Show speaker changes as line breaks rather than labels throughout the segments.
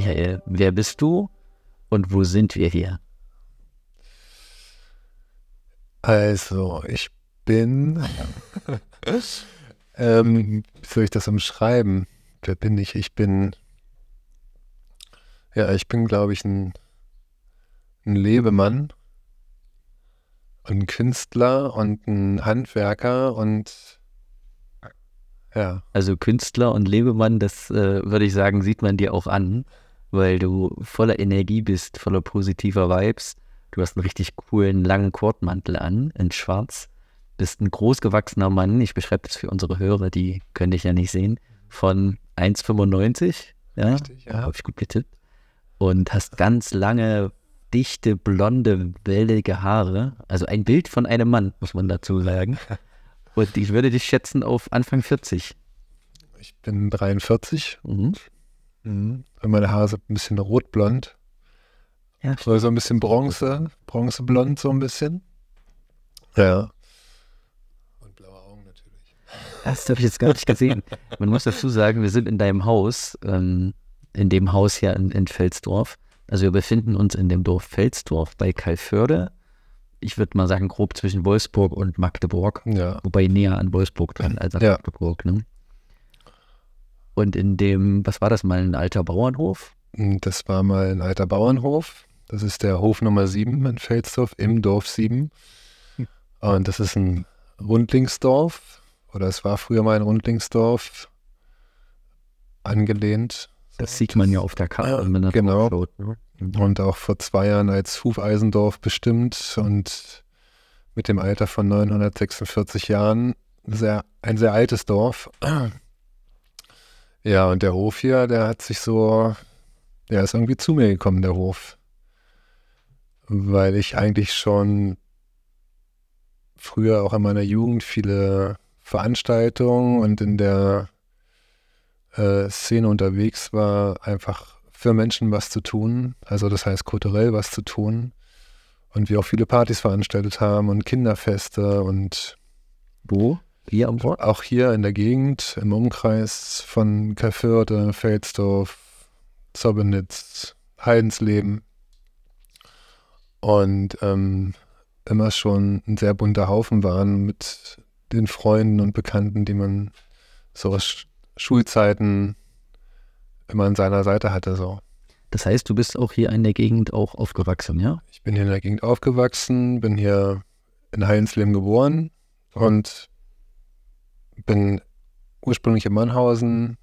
Michael, wer bist du und wo sind wir hier?
Also, ich bin. ähm, wie soll ich das umschreiben? Wer bin ich? Ich bin. Ja, ich bin, glaube ich, ein, ein Lebemann und ein Künstler und ein Handwerker und ja.
Also Künstler und Lebemann, das äh, würde ich sagen, sieht man dir auch an, weil du voller Energie bist, voller positiver Vibes. Du hast einen richtig coolen langen Kordmantel an, in schwarz. Bist ein großgewachsener Mann. Ich beschreibe das für unsere Hörer, die können dich ja nicht sehen. Von 1,95. Ja,
Richtig, ja.
habe ich gut getippt. Und hast ganz lange, dichte, blonde, wellige Haare. Also ein Bild von einem Mann, muss man dazu sagen. Und ich würde dich schätzen auf Anfang 40.
Ich bin 43
Mhm.
Mhm. und meine Haare sind ein bisschen rotblond.
Ja,
So, so ein bisschen Bronze, bronzeblond so ein bisschen. Ja. Und blaue Augen natürlich.
Das habe ich jetzt gar nicht gesehen. Man muss dazu sagen, wir sind in deinem Haus, ähm, in dem Haus hier in, in Felsdorf. Also wir befinden uns in dem Dorf Felsdorf bei Kalförde. Ich würde mal sagen, grob zwischen Wolfsburg und Magdeburg.
Ja.
Wobei näher an Wolfsburg dran als an
Ja.
Magdeburg. Ne? Und in dem, was war das mal, ein alter Bauernhof?
Und Das war mal ein alter Bauernhof. Das ist der Hof Nummer 7 in Felsdorf, im Dorf 7. Und das ist ein Rundlingsdorf. Oder es war früher mal ein Rundlingsdorf. Angelehnt.
Das sieht man ja auf der Karte, wenn man da
genau.
schaut. Ne?
Und auch vor zwei Jahren als Hufeisendorf bestimmt und mit dem Alter von 946 Jahren sehr, ein sehr altes Dorf. Ja, und der Hof hier, der hat sich so, der ist irgendwie zu mir gekommen, der Hof. Weil ich eigentlich schon früher auch in meiner Jugend viele Veranstaltungen und in der äh, Szene unterwegs war, einfach für Menschen was zu tun. Also das heißt kulturell was zu tun. Und wir auch viele Partys veranstaltet haben und Kinderfeste und
Wo? Hier am Ort?
auch hier in der Gegend, im Umkreis von Kalförde, Felsdorf, Zobbenitz, Heidensleben. Und ähm, immer schon ein sehr bunter Haufen waren mit den Freunden und Bekannten, die man so aus Sch- Schulzeiten immer an seiner Seite hatte. So.
Das heißt, du bist auch hier in der Gegend auch aufgewachsen, ja?
Ich bin hier in der Gegend aufgewachsen, bin hier in Heidensleben geboren und bin ursprünglich in Mannhausen.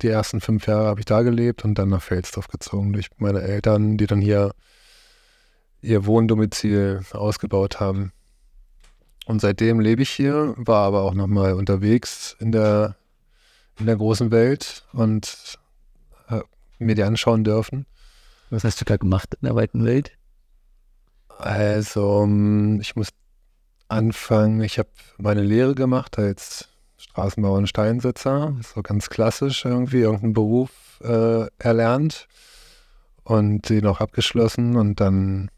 Die ersten fünf Jahre habe ich da gelebt und dann nach Felsdorf gezogen durch meine Eltern, die dann hier ihr Wohndomizil ausgebaut haben. Und seitdem lebe ich hier, war aber auch nochmal unterwegs in der, in der großen Welt und mir die anschauen dürfen.
Was hast du da gemacht in der weiten Welt?
Also, ähm, ich muss anfangen. Ich habe meine Lehre gemacht als Straßenbauer und Steinsetzer. So ganz klassisch irgendwie, irgendeinen Beruf äh, erlernt und den auch abgeschlossen. Und dann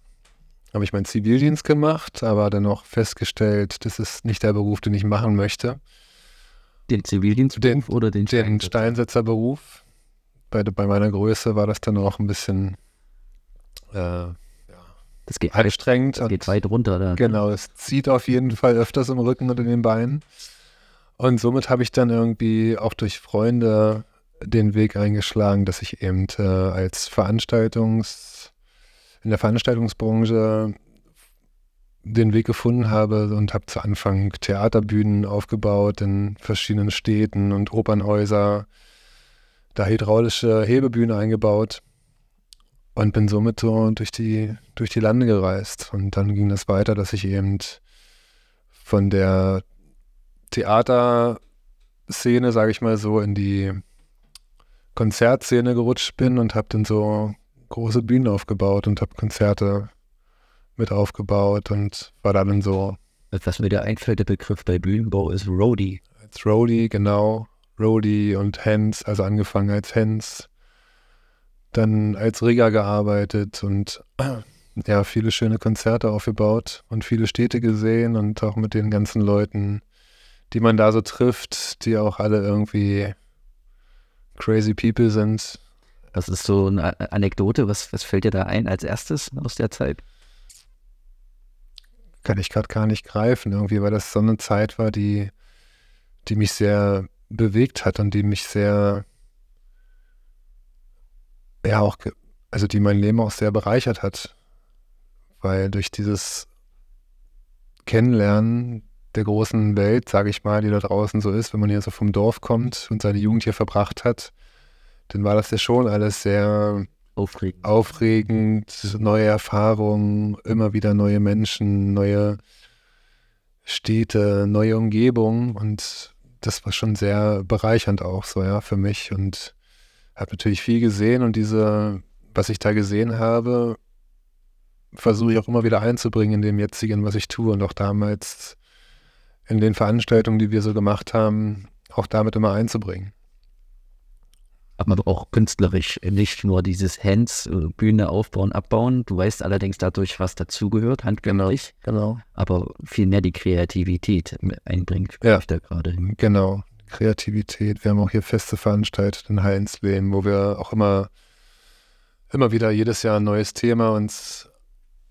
habe ich meinen Zivildienst gemacht, aber dann auch festgestellt, das ist nicht der Beruf, den ich machen möchte.
Den Zivildienstberuf
Den-
oder den,
Den
Steinsetzer?
Steinsetzerberuf. Bei, bei meiner Größe war das dann auch ein bisschen äh,
Das geht, weit,
anstrengend.
das geht weit runter. Da.
Genau, es zieht auf jeden Fall öfters im Rücken und in den Beinen. Und somit habe ich dann irgendwie auch durch Freunde den Weg eingeschlagen, dass ich eben äh, als Veranstaltungs, in der Veranstaltungsbranche den Weg gefunden habe und habe zu Anfang Theaterbühnen aufgebaut in verschiedenen Städten und Opernhäuser, da hydraulische Hebebühne eingebaut und bin somit so durch die, durch die Lande gereist. Und dann ging das weiter, dass ich eben von der Theaterszene, sage ich mal so, in die Konzertszene gerutscht bin und habe dann so große Bühnen aufgebaut und habe Konzerte mit aufgebaut und war da dann so
Was mir da einfällt, der Begriff bei Bühnenbau ist Roadie.
als Roadie, genau, Roadie und Hans, also angefangen als Hans, dann als Rigger gearbeitet und ja, viele schöne Konzerte aufgebaut und viele Städte gesehen und auch mit den ganzen Leuten, die man da so trifft, die auch alle irgendwie crazy people sind.
Was ist so eine Anekdote? Was, was fällt dir da ein als erstes aus der Zeit?
Kann ich gerade gar nicht greifen, irgendwie, weil das so eine Zeit war, die, die mich sehr bewegt hat und die mich sehr, ja, auch, also die mein Leben auch sehr bereichert hat. Weil durch dieses Kennenlernen der großen Welt, sage ich mal, die da draußen so ist, wenn man hier so vom Dorf kommt und seine Jugend hier verbracht hat, dann war das ja schon alles sehr
aufregend,
aufregend neue Erfahrungen, immer wieder neue Menschen, neue Städte, neue Umgebungen und das war schon sehr bereichernd auch so, ja, für mich und habe natürlich viel gesehen und diese, was ich da gesehen habe, versuche ich auch immer wieder einzubringen in dem jetzigen, was ich tue und auch damals in den Veranstaltungen, die wir so gemacht haben, auch damit immer einzubringen
aber auch künstlerisch, nicht nur dieses Hands, äh, Bühne aufbauen, abbauen. Du weißt allerdings dadurch, was dazugehört, handgreiflich.
Genau, genau.
Aber viel mehr die Kreativität einbringt,
ja,
da gerade.
Genau, Kreativität. Wir haben auch hier Feste veranstaltet in Hallensleben, wo wir auch immer, immer wieder jedes Jahr ein neues Thema uns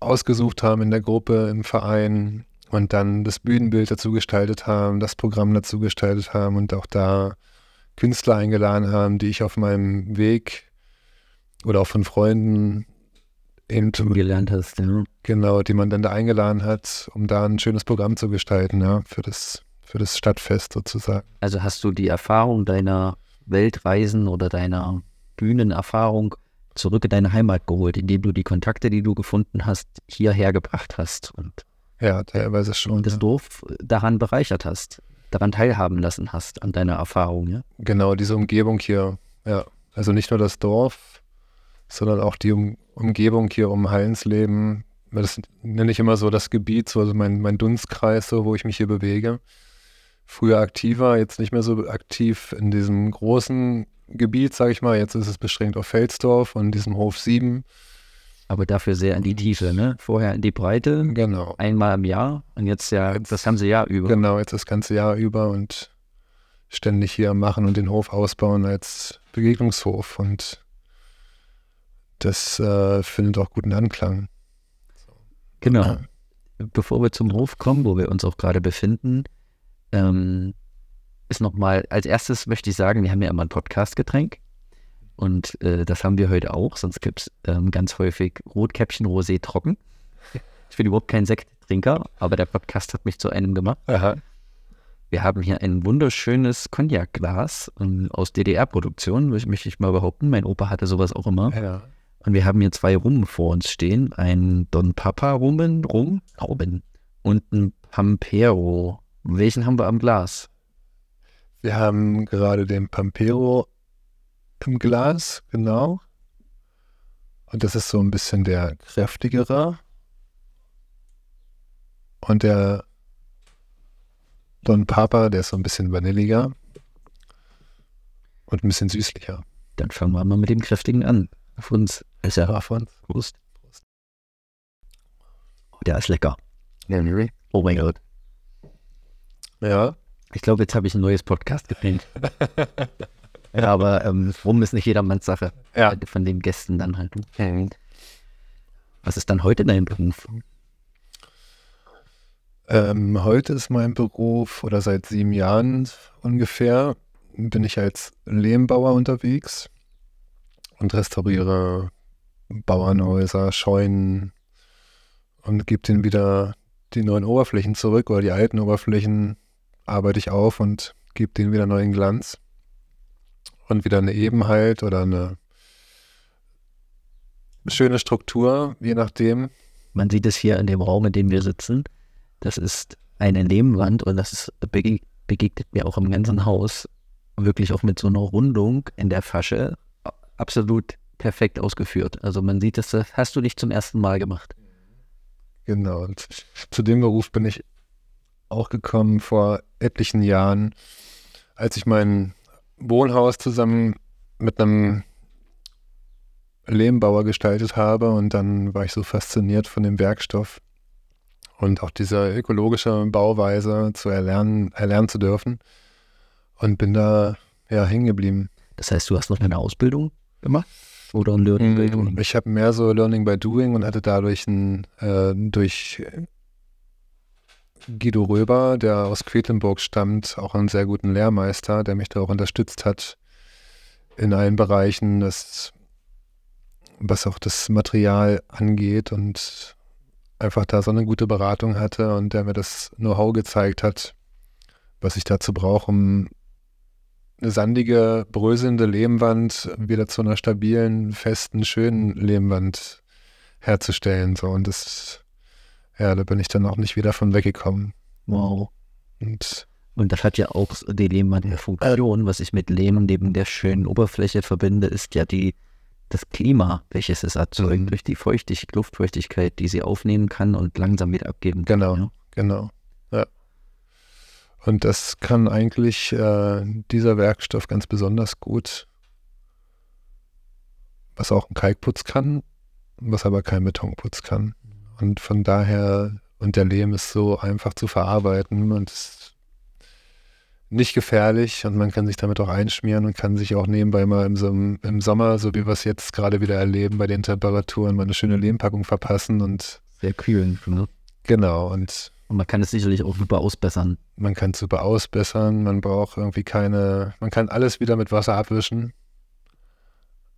ausgesucht haben in der Gruppe, im Verein und dann das Bühnenbild dazu gestaltet haben, das Programm dazu gestaltet haben und auch da Künstler eingeladen haben, die ich auf meinem Weg oder auch von Freunden
eben gelernt hast. Ja.
Genau, die man dann da eingeladen hat, um da ein schönes Programm zu gestalten, ja, für das, für das Stadtfest sozusagen.
Also hast du die Erfahrung deiner Weltreisen oder deiner Bühnenerfahrung zurück in deine Heimat geholt, indem du die Kontakte, die du gefunden hast, hierher gebracht hast und
ja, teilweise schon.
das
ja.
Dorf daran bereichert hast daran teilhaben lassen hast, an deiner Erfahrung, ja?
Genau, diese Umgebung hier, ja. Also nicht nur das Dorf, sondern auch die um Umgebung hier um Hallensleben. Das nenne ich immer so das Gebiet, so also mein, mein Dunstkreis, so, wo ich mich hier bewege. Früher aktiver, jetzt nicht mehr so aktiv in diesem großen Gebiet, sage ich mal. Jetzt ist es beschränkt auf Felsdorf und diesem Hof 7
aber dafür sehr in die Tiefe, ne? Vorher in die Breite.
Genau.
Einmal im Jahr und jetzt ja jetzt, das ganze Jahr über.
Genau, jetzt das ganze Jahr über und ständig hier machen und den Hof ausbauen als Begegnungshof und das äh, findet auch guten Anklang.
Genau. Bevor wir zum Hof kommen, wo wir uns auch gerade befinden, ähm, ist nochmal, als erstes möchte ich sagen, wir haben ja immer ein Podcast-Getränk. Und äh, das haben wir heute auch, sonst gibt es ähm, ganz häufig Rotkäppchen Rosé trocken. Ich bin überhaupt kein Sekttrinker, aber der Podcast hat mich zu einem gemacht.
Aha.
Wir haben hier ein wunderschönes Cognac-Glas ähm, aus DDR-Produktion, möchte ich mal behaupten. Mein Opa hatte sowas auch immer.
Ja.
Und wir haben hier zwei Rum vor uns stehen. Ein Don Papa Rummen, Rum, Rauben und ein Pampero. Welchen haben wir am Glas?
Wir haben gerade den Pampero im Glas, genau. Und das ist so ein bisschen der kräftigere. Und der Don Papa, der ist so ein bisschen vanilliger und ein bisschen süßlicher.
Dann fangen wir mal mit dem kräftigen an. Auf uns.
Ist ja auf uns.
Prost. Oh, der ist lecker. Oh mein Gott.
Ja.
Ich glaube, jetzt habe ich ein neues Podcast geplant. Ja, aber ähm, rum ist nicht jedermanns Sache.
Ja.
Von den Gästen dann halt. Was ist dann heute dein Beruf?
Ähm, heute ist mein Beruf, oder seit sieben Jahren ungefähr, bin ich als Lehmbauer unterwegs und restauriere Bauernhäuser, Scheunen und gebe denen wieder die neuen Oberflächen zurück oder die alten Oberflächen arbeite ich auf und gebe denen wieder neuen Glanz und wieder eine Ebenheit oder eine schöne Struktur, je nachdem.
Man sieht es hier in dem Raum, in dem wir sitzen. Das ist eine Nebenwand und das ist, begegnet mir auch im ganzen Haus. Wirklich auch mit so einer Rundung in der Fasche. Absolut perfekt ausgeführt. Also man sieht es, das hast du nicht zum ersten Mal gemacht.
Genau. Und zu dem Beruf bin ich auch gekommen vor etlichen Jahren, als ich meinen Wohnhaus zusammen mit einem Lehmbauer gestaltet habe und dann war ich so fasziniert von dem Werkstoff und auch dieser ökologische Bauweise zu erlernen, erlernen zu dürfen und bin da ja hängen geblieben.
Das heißt, du hast noch eine Ausbildung gemacht? oder ein Learning by
Mm,
Doing?
Ich habe mehr so Learning by Doing und hatte dadurch ein, äh, durch Guido Röber, der aus Quedlinburg stammt, auch einen sehr guten Lehrmeister, der mich da auch unterstützt hat in allen Bereichen, das, was auch das Material angeht und einfach da so eine gute Beratung hatte und der mir das Know-how gezeigt hat, was ich dazu brauche, um eine sandige, bröselnde Lehmwand wieder zu einer stabilen, festen, schönen Lehmwand herzustellen. So. Und das, ja, da bin ich dann auch nicht wieder von weggekommen.
Wow.
Und
Und das hat ja auch die Lehmann Funktion, was ich mit Lehm neben der schönen Oberfläche verbinde, ist ja die, das Klima, welches es erzeugt
Mhm.
durch die Feuchtig Luftfeuchtigkeit, die sie aufnehmen kann und langsam wieder abgeben kann.
Genau.
Ja.
genau, ja. Und das kann eigentlich äh, dieser Werkstoff ganz besonders gut, was auch ein Kalkputz kann, was aber kein Betonputz kann. Und von daher, und der Lehm ist so einfach zu verarbeiten und ist nicht gefährlich und man kann sich damit auch einschmieren und kann sich auch nebenbei mal im, im Sommer, so wie wir es jetzt gerade wieder erleben, bei den Temperaturen mal eine schöne Lehmpackung verpassen und
Sehr kühlend. Ne?
genau, und
Und man kann es sicherlich auch super ausbessern.
man kann es super ausbessern, man braucht irgendwie keine, man kann alles wieder mit Wasser abwischen.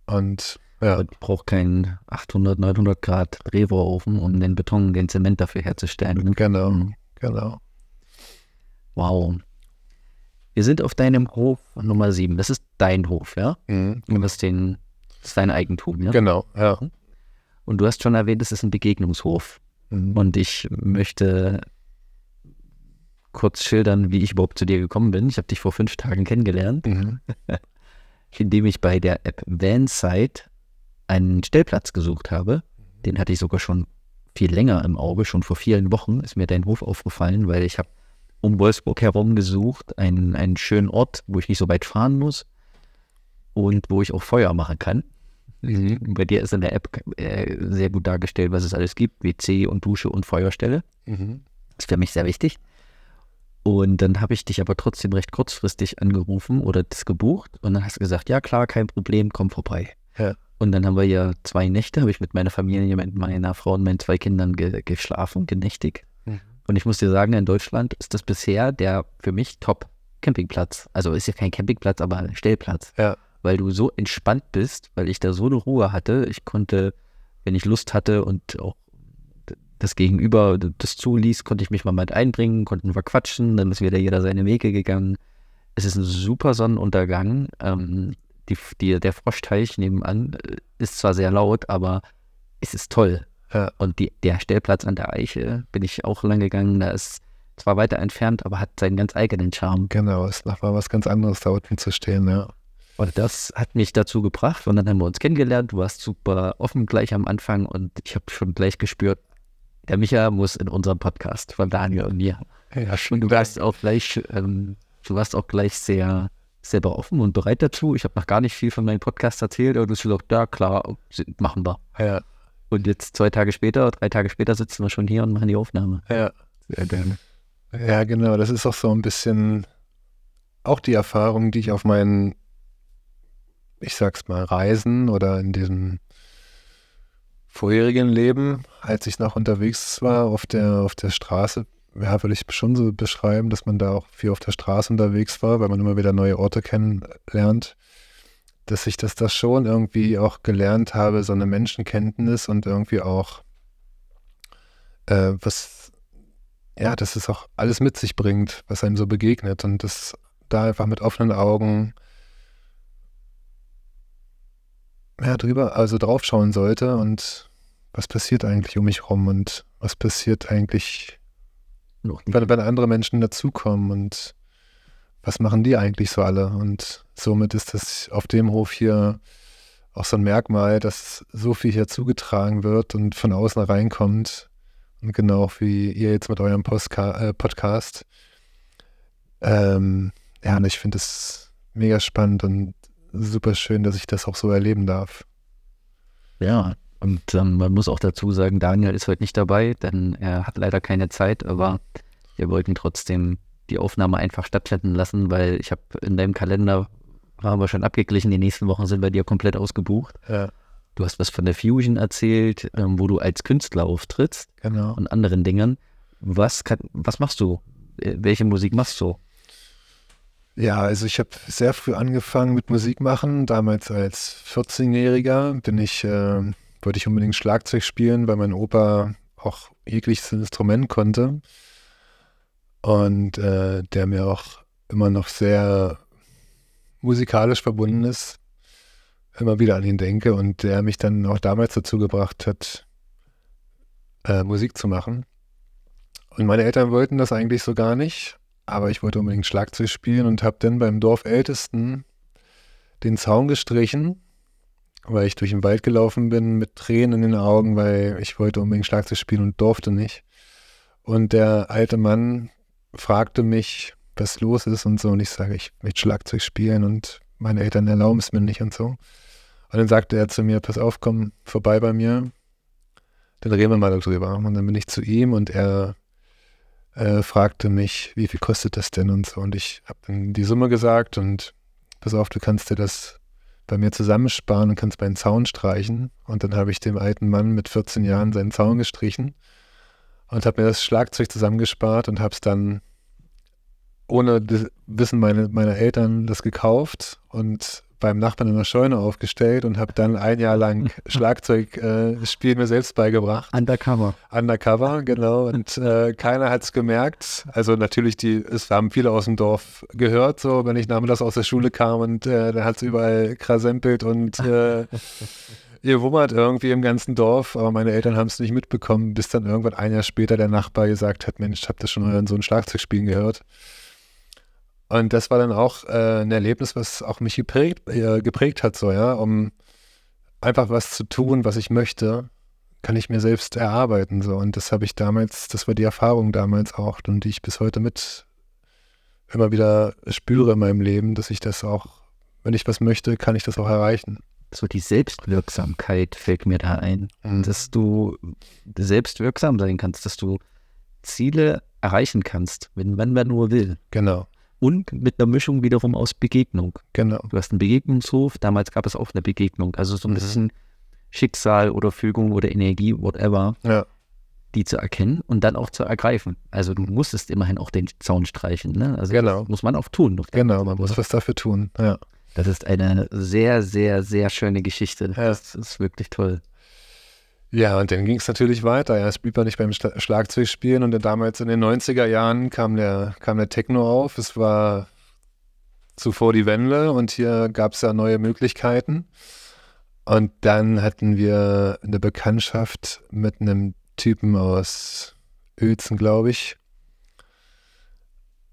Und ja,
Man braucht keinen 800, 900 Grad Drehrohrofen, um den Beton, den Zement dafür herzustellen.
Genau,
Mhm.
genau.
Wow. Wir sind auf deinem Hof Nummer 7. Das ist dein Hof, ja?
Mhm.
Und das ist, den, das ist dein Eigentum, ja?
Genau, ja.
Und du hast schon erwähnt, es ist ein Begegnungshof.
Mhm.
Und ich möchte kurz schildern, wie ich überhaupt zu dir gekommen bin. Ich habe dich vor fünf Tagen kennengelernt,
Mhm.
indem ich bei der App Vansite einen Stellplatz gesucht habe. Den hatte ich sogar schon viel länger im Auge. Schon vor vielen Wochen ist mir dein Hof aufgefallen, weil ich habe um Wolfsburg herum gesucht, einen, einen schönen Ort, wo ich nicht so weit fahren muss und wo ich auch Feuer machen kann.
Mhm.
Bei dir ist in der App äh, sehr gut dargestellt, was es alles gibt. WC und Dusche und Feuerstelle.
Mhm.
Das ist für mich sehr wichtig. Und dann habe ich dich aber trotzdem recht kurzfristig angerufen oder das gebucht. Und dann hast du gesagt, ja klar, kein Problem, komm vorbei.
Ja.
Und dann haben wir ja zwei Nächte, habe ich mit meiner Familie, mit meiner Frau und meinen zwei Kindern ge geschlafen, genächtigt.
Mhm.
Und ich muss dir sagen, in Deutschland ist das bisher der für mich Top Campingplatz. Also ist ja kein Campingplatz, aber Stellplatz.
Ja.
Weil du so entspannt bist, weil ich da so eine Ruhe hatte. Ich konnte, wenn ich Lust hatte und auch das Gegenüber das zuließ, konnte ich mich mal mit einbringen, konnten wir quatschen, dann ist wieder jeder seine Wege gegangen. Es ist ein super Sonnenuntergang. Ähm, die, die, der Froschteich nebenan äh, ist zwar sehr laut, aber es ist toll.
Ja.
Und die, der Stellplatz an der Eiche bin ich auch lang gegangen. Da ist zwar weiter entfernt, aber hat seinen ganz eigenen Charme.
Genau, ist nochmal was ganz anderes, da unten zu stehen, ja.
Und das hat mich dazu gebracht. Und dann haben wir uns kennengelernt. Du warst super offen gleich am Anfang und ich habe schon gleich gespürt, der Micha muss in unserem Podcast von Daniel und mir.
Ja,
Und du warst auch gleich, ähm, du warst auch gleich sehr, selber offen und bereit dazu. Ich habe noch gar nicht viel von meinem Podcast erzählt, aber du hast gesagt, ja klar, machen wir.
ja,
Und jetzt zwei Tage später, drei Tage später sitzen wir schon hier und machen die Aufnahme.
ja.
Sehr gerne.
Ja, genau. Das ist auch so ein bisschen auch die Erfahrung, die ich auf meinen, ich sag's mal, Reisen oder in diesem vorherigen Leben, als ich noch unterwegs war auf der, auf der Straße, ja, würde ich schon so beschreiben, dass man da auch viel auf der Straße unterwegs war, weil man immer wieder neue Orte kennenlernt, dass ich das da schon irgendwie auch gelernt habe, so eine Menschenkenntnis und irgendwie auch äh, was ja, dass es auch alles mit sich bringt, was einem so begegnet und das da einfach mit offenen Augen ja, drüber, also draufschauen sollte und was passiert eigentlich um mich rum und was passiert eigentlich,
Noch
wenn, wenn andere Menschen dazukommen und was machen die eigentlich so alle und somit ist das auf dem Hof hier auch so ein Merkmal, dass so viel hier zugetragen wird und von außen reinkommt, und genau wie ihr jetzt mit eurem Postka äh, Podcast. Ähm, ja, und ich finde es mega spannend und super schön, dass ich das auch so erleben darf.
Ja, und ähm, man muss auch dazu sagen, Daniel ist heute nicht dabei, denn er hat leider keine Zeit, aber wir wollten trotzdem die Aufnahme einfach stattfinden lassen, weil ich habe in deinem Kalender, haben wir schon abgeglichen, die nächsten Wochen sind bei dir komplett ausgebucht.
Ja,
Du hast was von der Fusion erzählt, ähm, wo du als Künstler auftrittst
Genau.
und anderen Dingen. Was, kann, was machst du? Äh, Welche Musik machst du?
Ja, also ich habe sehr früh angefangen mit Musik machen. Damals als 14-Jähriger bin ich, äh, wollte ich unbedingt Schlagzeug spielen, weil mein Opa auch jegliches Instrument konnte. Und äh, der mir auch immer noch sehr musikalisch verbunden ist. Immer wieder an ihn denke und der mich dann auch damals dazu gebracht hat, äh, Musik zu machen. Und meine Eltern wollten das eigentlich so gar nicht aber ich wollte unbedingt Schlagzeug spielen und habe dann beim Dorfältesten den Zaun gestrichen, weil ich durch den Wald gelaufen bin mit Tränen in den Augen, weil ich wollte unbedingt Schlagzeug spielen und durfte nicht. Und der alte Mann fragte mich, was los ist und so. Und ich sage, ich möchte Schlagzeug spielen und meine Eltern erlauben es mir nicht und so. Und dann sagte er zu mir, pass auf, komm vorbei bei mir, dann reden wir mal darüber. Und dann bin ich zu ihm und er äh, fragte mich, wie viel kostet das denn und so. Und ich habe dann die Summe gesagt und pass auf, du kannst dir das bei mir zusammensparen und kannst meinen Zaun streichen. Und dann habe ich dem alten Mann mit 14 Jahren seinen Zaun gestrichen und habe mir das Schlagzeug zusammengespart und habe es dann ohne Wissen meine, meiner Eltern das gekauft und beim Nachbarn in der Scheune aufgestellt und habe dann ein Jahr lang Schlagzeug äh, spielen mir selbst beigebracht.
Undercover.
Undercover, genau. Und äh, keiner hat es gemerkt. Also natürlich, die, es haben viele aus dem Dorf gehört, so wenn ich nachmittags aus der Schule kam und äh, da hat es überall krasempelt und äh, ihr wummert irgendwie im ganzen Dorf, aber meine Eltern haben es nicht mitbekommen, bis dann irgendwann ein Jahr später der Nachbar gesagt hat, Mensch, habt ihr schon euren Sohn Schlagzeug spielen gehört? Und das war dann auch äh, ein Erlebnis, was auch mich geprägt, äh, geprägt hat, so, ja, um einfach was zu tun, was ich möchte, kann ich mir selbst erarbeiten, so. Und das habe ich damals, das war die Erfahrung damals auch und die ich bis heute mit immer wieder spüre in meinem Leben, dass ich das auch, wenn ich was möchte, kann ich das auch erreichen.
So die Selbstwirksamkeit fällt mir da ein,
Mhm.
dass du selbstwirksam sein kannst, dass du Ziele erreichen kannst, wenn, wenn man nur will.
Genau,
Und mit einer Mischung wiederum aus Begegnung.
genau.
Du hast einen Begegnungshof, damals gab es auch eine Begegnung. Also so ein
Mhm.
bisschen Schicksal oder Fügung oder Energie, whatever,
Ja,
die zu erkennen und dann auch zu ergreifen. Also du musstest immerhin auch den Zaun streichen. Ne? Also
Genau.
muss man auch tun.
genau, man muss was dafür tun. Ja.
Das ist eine sehr, sehr, sehr schöne Geschichte.
Ja.
Das ist wirklich toll.
Ja, und dann ging es natürlich weiter. Ja, es blieb ja nicht beim Schla- Schlagzeugspielen und dann damals in den 90er Jahren kam der, kam der Techno auf. Es war zuvor die Wende und hier gab es ja neue Möglichkeiten. Und dann hatten wir eine Bekanntschaft mit einem Typen aus Uelzen, glaube ich.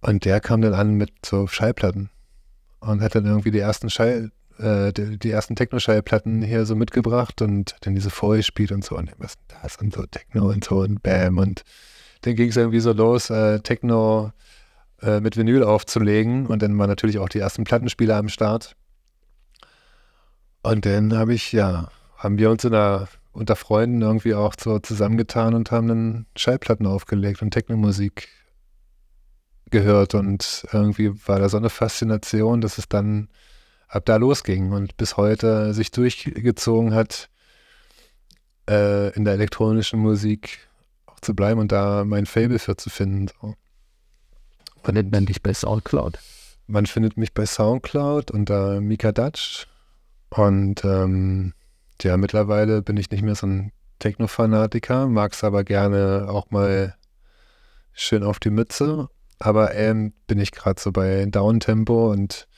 Und der kam dann an mit so Schallplatten und hat dann irgendwie die ersten Schall, äh, die, die ersten Techno-Schallplatten hier so mitgebracht und dann diese vorgespielt und so. Und was ist das? Und so Techno und so und Bam. Und dann ging es irgendwie so los, äh, Techno äh, mit Vinyl aufzulegen. Und dann waren natürlich auch die ersten Plattenspieler am Start. Und dann habe ich, ja, haben wir uns in der, unter Freunden irgendwie auch so zusammengetan und haben dann Schallplatten aufgelegt und Techno-Musik gehört. Und irgendwie war da so eine Faszination, dass es dann ab da losging und bis heute sich durchgezogen hat, äh, in der elektronischen Musik auch zu bleiben und da mein Fable für zu finden. So.
Findet man dich bei Soundcloud.
Man findet mich bei Soundcloud unter Mika Dutch und ähm, ja, mittlerweile bin ich nicht mehr so ein Techno-Fanatiker, mag es aber gerne auch mal schön auf die Mütze. Aber ähm, bin ich gerade so bei Downtempo und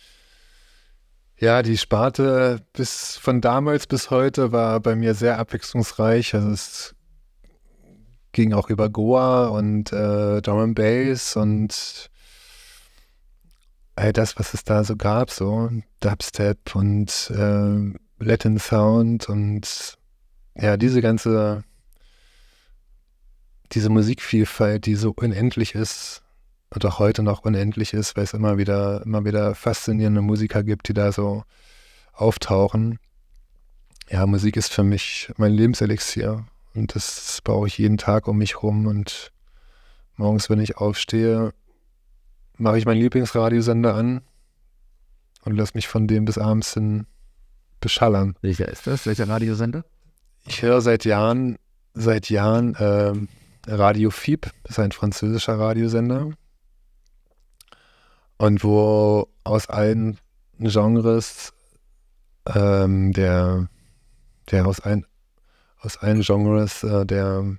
ja, die Sparte bis von damals bis heute war bei mir sehr abwechslungsreich. Also es ging auch über Goa und äh, Drum and Bass und all das, was es da so gab, so Dubstep und äh, Latin Sound und ja, diese ganze, diese Musikvielfalt, die so unendlich ist und auch heute noch unendlich ist, weil es immer wieder, immer wieder faszinierende Musiker gibt, die da so auftauchen. Ja, Musik ist für mich mein Lebenselixier und das brauche ich jeden Tag um mich rum und morgens, wenn ich aufstehe, mache ich meinen Lieblingsradiosender an und lasse mich von dem bis abends hin beschallern.
Welcher ist das? Welcher Radiosender?
Ich höre seit Jahren, seit Jahren ähm, Radio FIB, das ist ein französischer Radiosender. Und wo aus allen Genres ähm, der, der aus, ein, aus allen Genres äh, der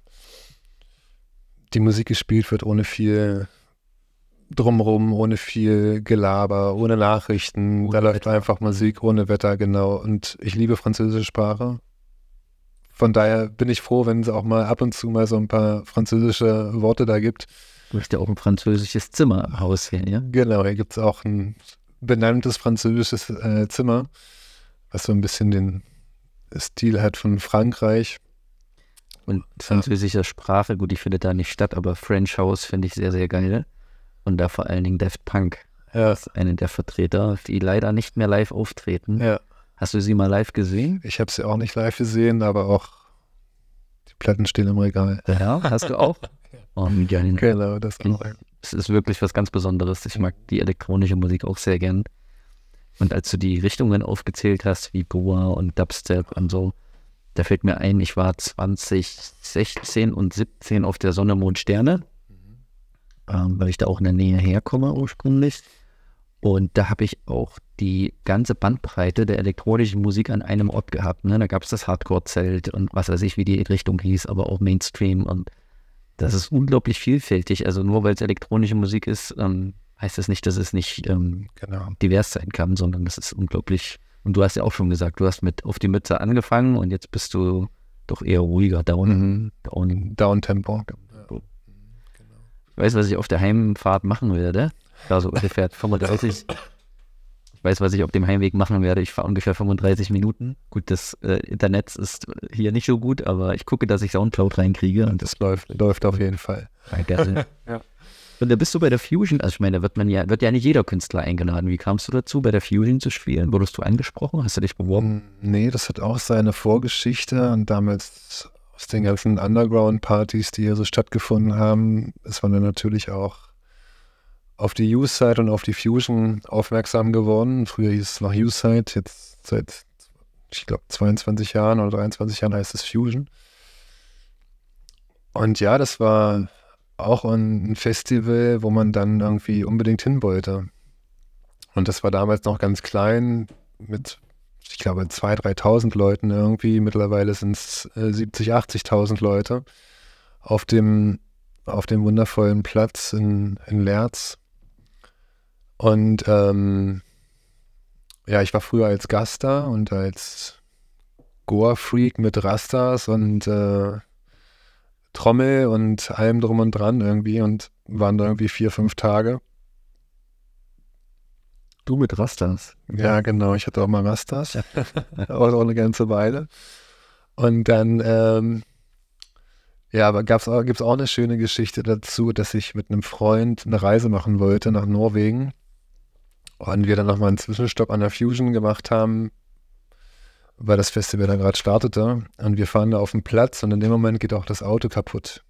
die Musik gespielt wird, ohne viel drumrum, ohne viel Gelaber, ohne Nachrichten. Da läuft einfach Musik ohne Wetter, genau. Und ich liebe französische Sprache. Von daher bin ich froh, wenn es auch mal ab und zu mal so ein paar französische Worte da gibt.
Ja auch ein französisches Zimmer im Haus hier, ja?
Genau, hier gibt es auch ein benanntes französisches äh, Zimmer, was so ein bisschen den Stil hat von Frankreich.
Und französischer Sprache, gut, die findet da nicht statt, aber French House finde ich sehr, sehr geil. Und da vor allen Dingen Daft Punk. Ja. Das ist eine der Vertreter, die leider nicht mehr live auftreten. Ja. Hast du sie mal live gesehen?
Ich habe sie auch nicht live gesehen, aber auch die Platten stehen im Regal.
Ja, hast du auch?
Oh, geil. Genau, das auch.
Es ist wirklich was ganz Besonderes. Ich mag die elektronische Musik auch sehr gern. Und als du die Richtungen aufgezählt hast, wie Goa und Dubstep und so, da fällt mir ein, ich war 2016 und 17 auf der Sonne, Mond, Sterne, mhm. ähm, weil ich da auch in der Nähe herkomme ursprünglich. Und da habe ich auch die ganze Bandbreite der elektronischen Musik an einem Ort gehabt. Ne? Da gab es das Hardcore-Zelt und was weiß ich, wie die Richtung hieß, aber auch Mainstream. Und das ist unglaublich vielfältig. Also nur weil es elektronische Musik ist, ähm, heißt das nicht, dass es nicht ähm, genau. divers sein kann, sondern das ist unglaublich. Und du hast ja auch schon gesagt, du hast mit auf die Mütze angefangen und jetzt bist du doch eher ruhiger, down, mhm.
down, down Tempo. Ja.
Ich weiß, was ich auf der Heimfahrt machen werde. Ja, so ungefähr 35. Ich weiß, was ich auf dem Heimweg machen werde. Ich fahre ungefähr 35 Minuten. Gut, das äh, Internet ist hier nicht so gut, aber ich gucke, dass ich Soundcloud reinkriege.
Und das läuft, läuft auf jeden Fall.
ja. Und da bist du bei der Fusion, also ich meine, da wird man ja, wird ja nicht jeder Künstler eingeladen. Wie kamst du dazu, bei der Fusion zu spielen? Wurdest du angesprochen? Hast du dich beworben?
Nee, das hat auch seine Vorgeschichte und damals aus den ganzen Underground-Partys, die hier so stattgefunden haben, ist man dann natürlich auch auf die U-Side und auf die Fusion aufmerksam geworden. Früher hieß es noch U-Side, jetzt seit, ich glaube, 22 Jahren oder 23 Jahren heißt es Fusion. Und ja, das war auch ein Festival, wo man dann irgendwie unbedingt hin wollte. Und das war damals noch ganz klein, mit, ich glaube, 2.000, 3.000 Leuten irgendwie. Mittlerweile sind es äh, 70.000, 80.000 Leute auf dem, auf dem wundervollen Platz in, in Lerz. Und ähm, ja, ich war früher als Gast da und als Goa-Freak mit Rastas und äh, Trommel und allem drum und dran irgendwie und waren da irgendwie vier, fünf Tage.
Du mit Rastas?
Ja, genau. Ich hatte auch mal Rastas. auch eine ganze Weile. Und dann, ähm, ja, aber gibt es auch eine schöne Geschichte dazu, dass ich mit einem Freund eine Reise machen wollte nach Norwegen. Und wir dann nochmal einen Zwischenstopp an der Fusion gemacht haben, weil das Festival da gerade startete. Und wir fahren da auf den Platz und in dem Moment geht auch das Auto kaputt,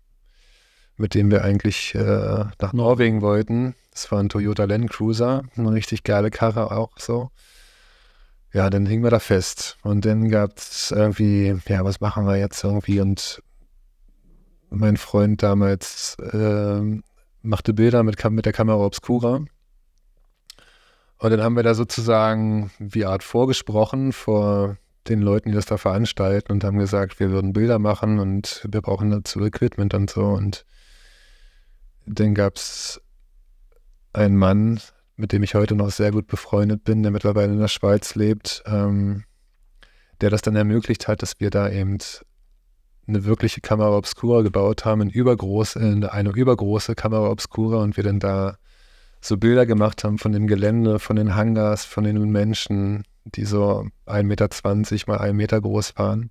mit dem wir eigentlich äh, nach Norwegen wollten. Das war ein Toyota Land Cruiser, eine richtig geile Karre auch so. Ja, dann hingen wir da fest. Und dann gab es irgendwie, ja, was machen wir jetzt irgendwie? Und mein Freund damals äh, machte Bilder mit, mit der Kamera Obscura. Und dann haben wir da sozusagen wie Art vorgesprochen vor den Leuten, die das da veranstalten und haben gesagt, wir würden Bilder machen und wir brauchen dazu Equipment und so. Und dann gab es einen Mann, mit dem ich heute noch sehr gut befreundet bin, der mittlerweile in der Schweiz lebt, ähm, der das dann ermöglicht hat, dass wir da eben eine wirkliche Kamera Obscura gebaut haben, eine übergroße, eine übergroße Kamera Obscura und wir dann da so Bilder gemacht haben von dem Gelände, von den Hangars, von den Menschen, die so 1,20 Meter mal 1 Meter groß waren.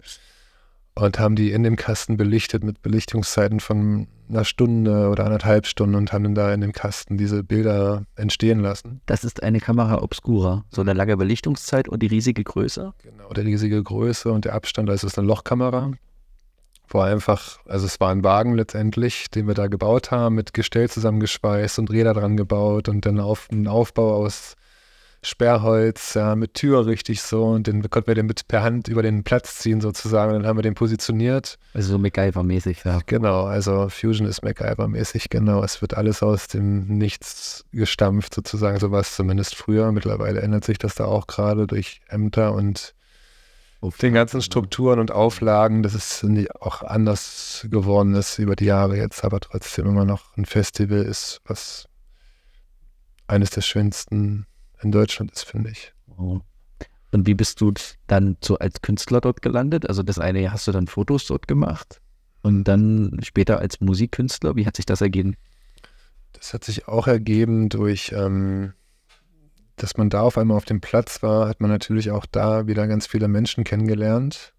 Und haben die in dem Kasten belichtet mit Belichtungszeiten von einer Stunde oder anderthalb Stunden und haben dann da in dem Kasten diese Bilder entstehen lassen.
Das ist eine Kamera Obscura, so eine lange Belichtungszeit und die riesige Größe?
Genau, die riesige Größe und der Abstand, also es ist eine Lochkamera wo einfach, also es war ein Wagen letztendlich, den wir da gebaut haben, mit Gestell zusammengeschweißt und Räder dran gebaut und dann auf einen Aufbau aus Sperrholz, ja, mit Tür richtig so und den konnten wir den mit per Hand über den Platz ziehen sozusagen und dann haben wir den positioniert.
Also so MacGyver-mäßig, ja.
Genau, also Fusion ist MacGyver-mäßig, genau. Es wird alles aus dem Nichts gestampft sozusagen, so war es zumindest früher. Mittlerweile ändert sich das da auch gerade durch Ämter und den ganzen Strukturen und Auflagen, dass es auch anders geworden ist über die Jahre jetzt, aber trotzdem immer noch ein Festival ist, was eines der schönsten in Deutschland ist, finde ich.
Oh. Und wie bist du dann so als Künstler dort gelandet? Also das eine hast du dann Fotos dort gemacht und dann später als Musikkünstler. Wie hat sich das ergeben?
Das hat sich auch ergeben durch, ähm, dass man da auf einmal auf dem Platz war, hat man natürlich auch da wieder ganz viele Menschen kennengelernt.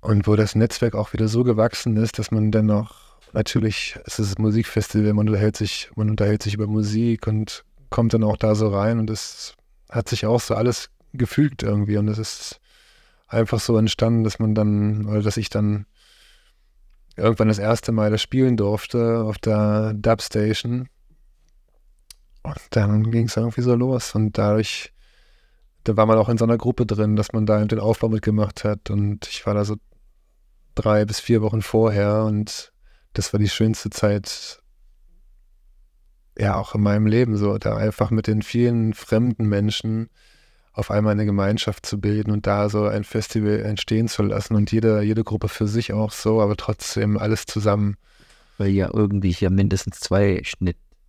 Und wo das Netzwerk auch wieder so gewachsen ist, dass man dennoch, natürlich, es ist Musikfestival, man unterhält sich, man unterhält sich über Musik und kommt dann auch da so rein und es hat sich auch so alles gefügt irgendwie und es ist einfach so entstanden, dass man dann, oder dass ich dann irgendwann das erste Mal das spielen durfte auf der Dubstation. Und dann ging es irgendwie so los. Und dadurch, da war man auch in so einer Gruppe drin, dass man da den Aufbau mitgemacht hat. Und ich war da so drei bis vier Wochen vorher. Und das war die schönste Zeit ja auch in meinem Leben so, da einfach mit den vielen fremden Menschen auf einmal eine Gemeinschaft zu bilden und da so ein Festival entstehen zu lassen und jede, jede Gruppe für sich auch so, aber trotzdem alles zusammen.
Weil ja irgendwie hier mindestens zwei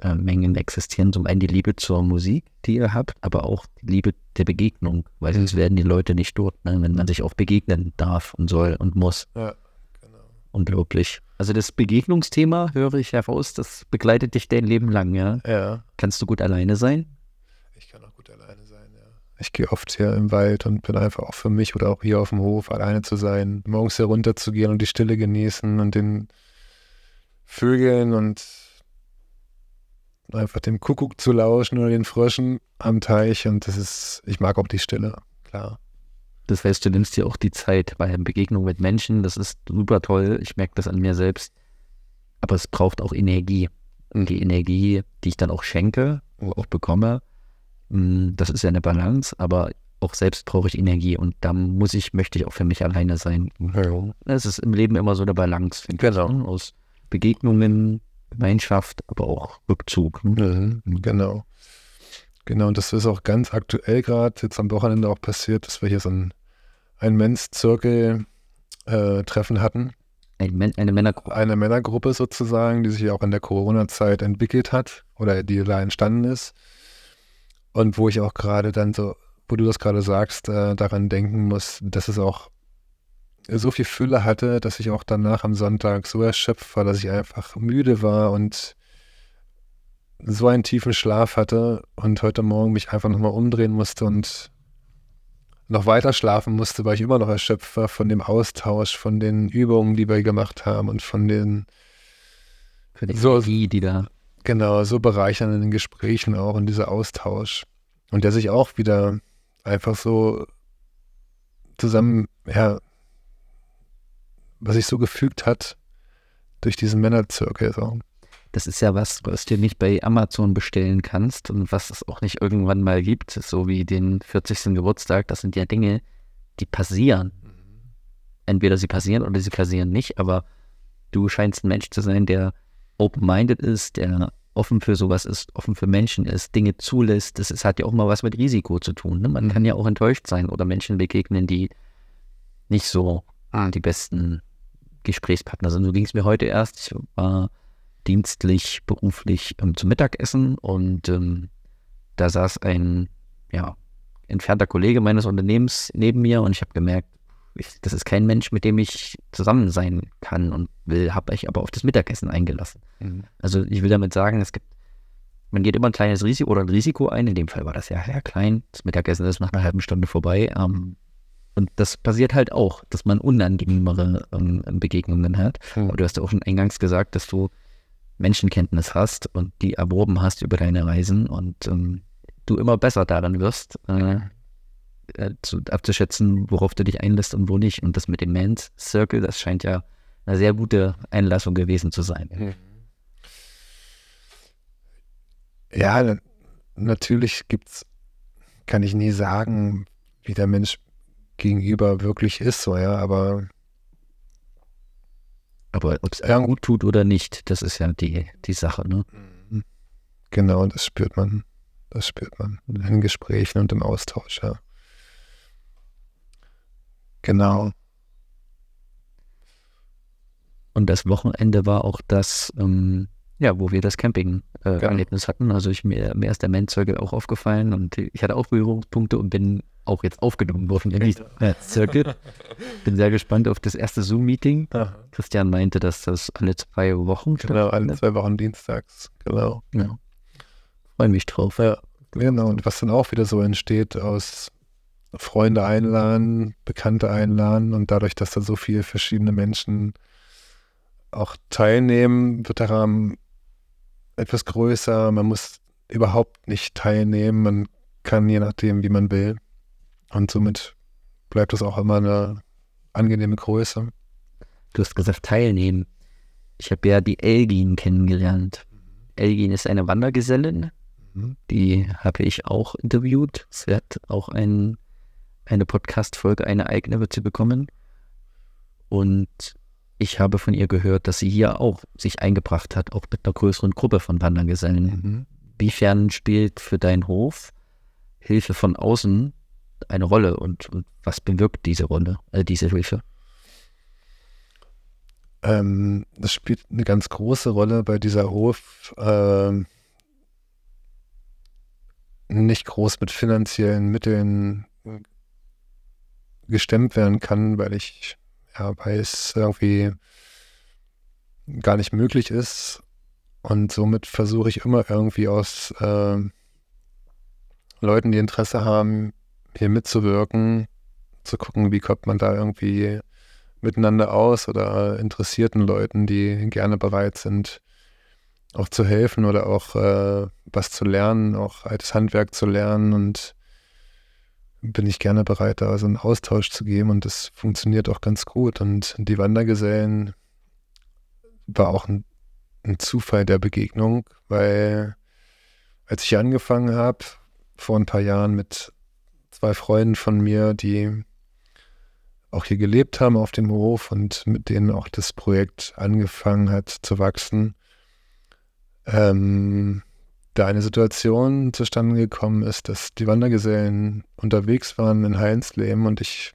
Schnittmengen existieren. Zum einen die Liebe zur Musik, die ihr habt, aber auch die Liebe der Begegnung, weil sonst werden die Leute nicht dort, ne, wenn man sich auch begegnen darf und soll und muss. Ja, genau. Unglaublich. Also das Begegnungsthema höre ich heraus, das begleitet dich dein Leben lang, ja?
Ja.
Kannst du gut alleine sein?
Ich kann auch gut alleine sein, ja. Ich gehe oft hier im Wald und bin einfach auch für mich oder auch hier auf dem Hof alleine zu sein, morgens herunter zu gehen und die Stille genießen und den Vögeln und einfach dem Kuckuck zu lauschen oder den Fröschen am Teich und das ist, ich mag auch die Stille, klar.
Das heißt, du nimmst dir auch die Zeit bei Begegnung mit Menschen. Das ist super toll. Ich merke das an mir selbst. Aber es braucht auch Energie. Und die Energie, die ich dann auch schenke, auch bekomme, mm, das ist ja eine Balance, aber auch selbst brauche ich Energie und da muss ich, möchte ich auch für mich alleine sein. Es ist im Leben immer so eine Balance,
genau.
ich, ne? aus Begegnungen, Gemeinschaft, aber auch Rückzug.
Ne? Mhm, genau. Genau, und das ist auch ganz aktuell gerade jetzt am Wochenende auch passiert, dass wir hier so ein ein Men's-Zirkel-Treffen äh, hatten.
Ein, eine Männergruppe.
Eine Männergruppe sozusagen, die sich auch in der Corona-Zeit entwickelt hat oder die da entstanden ist. Und wo ich auch gerade dann so, wo du das gerade sagst, äh, daran denken muss, dass es auch so viel Fülle hatte, dass ich auch danach am Sonntag so erschöpft war, dass ich einfach müde war und so einen tiefen Schlaf hatte und heute Morgen mich einfach nochmal umdrehen musste und noch weiter schlafen musste, weil ich immer noch erschöpft war von dem Austausch, von den Übungen, die wir gemacht haben und von den
Für die so, Energie, die da.
Genau, so bereichernden Gesprächen auch und dieser Austausch. Und der sich auch wieder einfach so zusammen, ja, was sich so gefügt hat durch diesen Männerzirkel. So
das ist ja was, was du nicht bei Amazon bestellen kannst und was es auch nicht irgendwann mal gibt, so wie den 40. Geburtstag. Das sind ja Dinge, die passieren. Entweder sie passieren oder sie passieren nicht, aber du scheinst ein Mensch zu sein, der open-minded ist, der offen für sowas ist, offen für Menschen ist, Dinge zulässt. Das ist, hat ja auch mal was mit Risiko zu tun. Ne? Man kann ja auch enttäuscht sein oder Menschen begegnen, die nicht so die besten Gesprächspartner sind. So ging es mir heute erst. Ich war dienstlich, beruflich ähm, zum Mittagessen und ähm, da saß ein ja, entfernter Kollege meines Unternehmens neben mir und ich habe gemerkt, ich, das ist kein Mensch, mit dem ich zusammen sein kann und will, habe ich aber auf das Mittagessen eingelassen. Mhm. Also ich will damit sagen, es gibt, man geht immer ein kleines Risiko oder ein Risiko ein, in dem Fall war das ja sehr klein, das Mittagessen ist nach einer halben Stunde vorbei ähm, und das passiert halt auch, dass man unangenehmere ähm, Begegnungen hat. Mhm. Aber du hast ja auch schon eingangs gesagt, dass du Menschenkenntnis hast und die erworben hast über deine Reisen und ähm, du immer besser darin wirst, äh, äh, zu, abzuschätzen, worauf du dich einlässt und wo nicht. Und das mit dem Men's Circle, das scheint ja eine sehr gute Einlassung gewesen zu sein.
Mhm. Ja, natürlich gibt's, kann ich nie sagen, wie der Mensch gegenüber wirklich ist, so, ja, aber
Aber ob es einem gut tut oder nicht, das ist ja die, die Sache, ne?
genau, das spürt man. Das spürt man in Gesprächen und im Austausch, ja. Genau.
Und das Wochenende war auch das, ähm, ja, wo wir das Camping-Erlebnis hatten. Also ich, mir, mir ist der Mensch-Circle auch aufgefallen und ich hatte auch Berührungspunkte und bin auch jetzt aufgenommen worden in die Circle. Bin sehr gespannt auf das erste Zoom-Meeting. Christian meinte, dass das alle zwei Wochen
Genau, alle zwei Wochen dienstags. Genau.
Ja. Freue mich drauf.
Ja, genau. Und was dann auch wieder so entsteht aus Freunde einladen, Bekannte einladen und dadurch, dass da so viele verschiedene Menschen auch teilnehmen, wird der Rahmen etwas größer. Man muss überhaupt nicht teilnehmen. Man kann je nachdem, wie man will. Und somit bleibt es auch immer eine angenehme Größe.
Du hast gesagt, teilnehmen. Ich habe ja die Elgin kennengelernt. Elgin ist eine Wandergesellin.
Mhm.
Die habe ich auch interviewt. Sie hat auch ein, eine Podcast-Folge, eine eigene wird sie bekommen. Und ich habe von ihr gehört, dass sie hier auch sich eingebracht hat, auch mit einer größeren Gruppe von Wandergesellen.
Mhm.
Inwiefern spielt für deinen Hof Hilfe von außen eine Rolle und, und was bewirkt diese Rolle, äh, diese Hilfe?
Ähm, das spielt eine ganz große Rolle bei dieser Hof. Ähm, nicht groß mit finanziellen Mitteln gestemmt werden kann, weil ich ja weiß, irgendwie gar nicht möglich ist. Und somit versuche ich immer irgendwie aus ähm, Leuten, die Interesse haben, hier mitzuwirken, zu gucken, wie kommt man da irgendwie miteinander aus oder interessierten Leuten, die gerne bereit sind, auch zu helfen oder auch äh, was zu lernen, auch altes Handwerk zu lernen und bin ich gerne bereit, da so einen Austausch zu geben und das funktioniert auch ganz gut. Und die Wandergesellen war auch ein, ein Zufall der Begegnung, weil als ich angefangen habe, vor ein paar Jahren mit zwei Freunden von mir, die auch hier gelebt haben auf dem Hof und mit denen auch das Projekt angefangen hat zu wachsen, ähm, da eine Situation zustande gekommen ist, dass die Wandergesellen unterwegs waren in Heinslehm und ich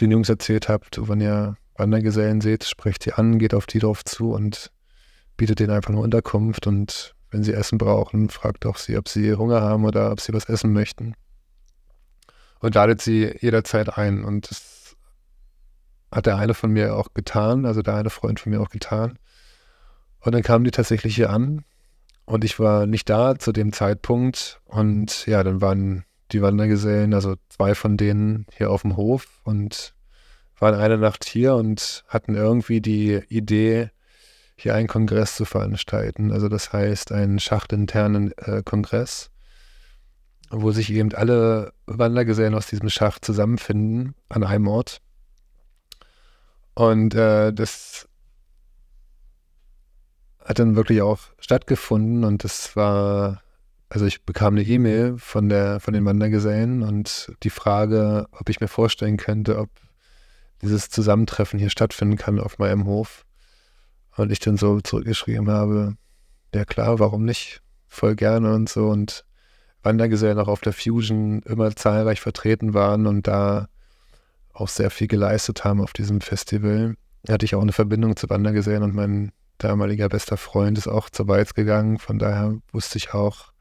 den Jungs erzählt habe, wenn ihr Wandergesellen seht, sprecht sie an, geht auf die drauf zu und bietet denen einfach eine Unterkunft und wenn sie Essen brauchen, fragt auch sie, ob sie Hunger haben oder ob sie was essen möchten. Und ladet sie jederzeit ein. Und das hat der eine von mir auch getan, also der eine Freund von mir auch getan. Und dann kamen die tatsächlich hier an und ich war nicht da zu dem Zeitpunkt. Und ja, dann waren die Wandergesellen, also zwei von denen hier auf dem Hof und waren eine Nacht hier und hatten irgendwie die Idee, hier einen Kongress zu veranstalten. Also das heißt einen schachtinternen äh, Kongress, wo sich eben alle Wandergesellen aus diesem Schacht zusammenfinden an einem Ort. Und äh, das hat dann wirklich auch stattgefunden und das war, also ich bekam eine E-Mail von der, von den Wandergesellen und die Frage, ob ich mir vorstellen könnte, ob dieses Zusammentreffen hier stattfinden kann auf meinem Hof. Und ich dann so zurückgeschrieben habe, ja klar, warum nicht? Voll gerne und so. Und Wandergesellen auch auf der Fusion immer zahlreich vertreten waren und da auch sehr viel geleistet haben auf diesem Festival. Hatte ich auch eine Verbindung zu Wandergesellen und mein damaliger bester Freund ist auch zur Weiz gegangen. Von daher wusste ich auch,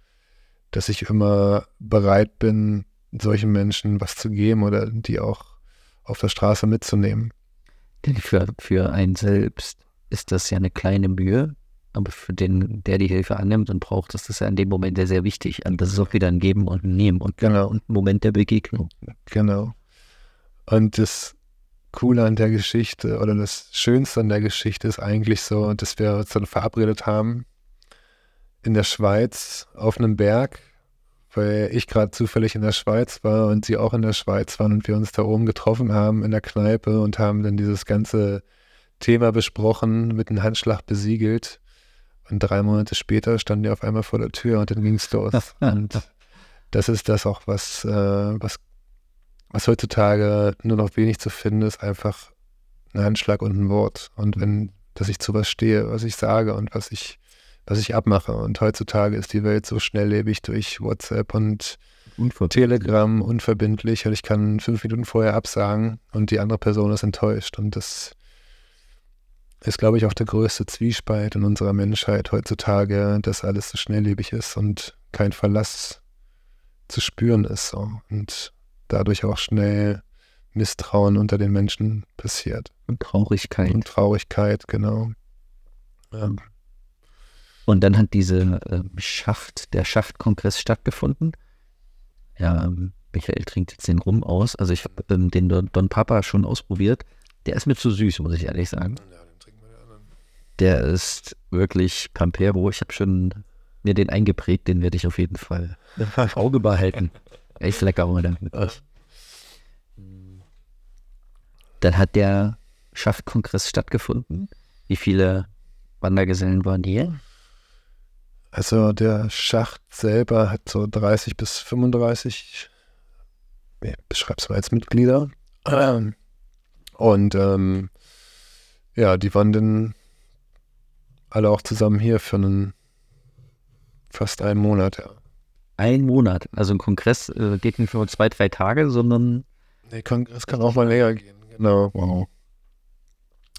dass ich immer bereit bin, solchen Menschen was zu geben oder die auch auf der Straße mitzunehmen.
Denn für, für einen selbst ist das ja eine kleine Mühe, aber für den, der die Hilfe annimmt und braucht, ist das ja in dem Moment sehr, sehr wichtig. Und das ist auch wieder ein Geben und ein Nehmen und,
Genau.
und ein Moment der Begegnung.
Genau. Und das Coole an der Geschichte oder das Schönste an der Geschichte ist eigentlich so, dass wir uns dann verabredet haben in der Schweiz auf einem Berg, weil ich gerade zufällig in der Schweiz war und sie auch in der Schweiz waren und wir uns da oben getroffen haben in der Kneipe und haben dann dieses ganze Thema besprochen, mit einem Handschlag besiegelt. Und drei Monate später standen die auf einmal vor der Tür und dann ging es los. und das ist das auch, was, äh, was, was heutzutage nur noch wenig zu finden ist, einfach ein Handschlag und ein Wort. Und wenn, dass ich zu was stehe, was ich sage und was ich, was ich abmache. Und heutzutage ist die Welt so schnelllebig durch WhatsApp und Telegram unverbindlich und ich kann fünf Minuten vorher absagen und die andere Person ist enttäuscht. Und das ist, glaube ich, auch der größte Zwiespalt in unserer Menschheit heutzutage, dass alles so schnelllebig ist und kein Verlass zu spüren ist. Und dadurch auch schnell Misstrauen unter den Menschen passiert.
Und Traurigkeit.
Und Traurigkeit, genau. Ja.
Und dann hat diese äh, Schacht, der Schachtkongress stattgefunden. Ja, ähm, Michael trinkt jetzt den Rum aus. Also ich habe ähm, den Don, Don, Papa schon ausprobiert. Der ist mir zu süß, muss ich ehrlich sagen. Der ist wirklich Pampero. Ich habe schon mir den eingeprägt. Den werde ich auf jeden Fall im Auge behalten. Echt lecker, oder? Dann hat der Schaftkongress stattgefunden. Wie viele Wandergesellen waren hier?
Also der Schacht selber hat so 30 bis 35, ich beschreibe es mal als Mitglieder. Und ähm, ja, die waren dann alle auch zusammen hier für einen fast einen Monat, ja.
Ein Monat. Also ein Kongress äh, geht nicht nur zwei, drei Tage, sondern.
Nee, Kongress kann auch mal länger gehen, genau. Wow.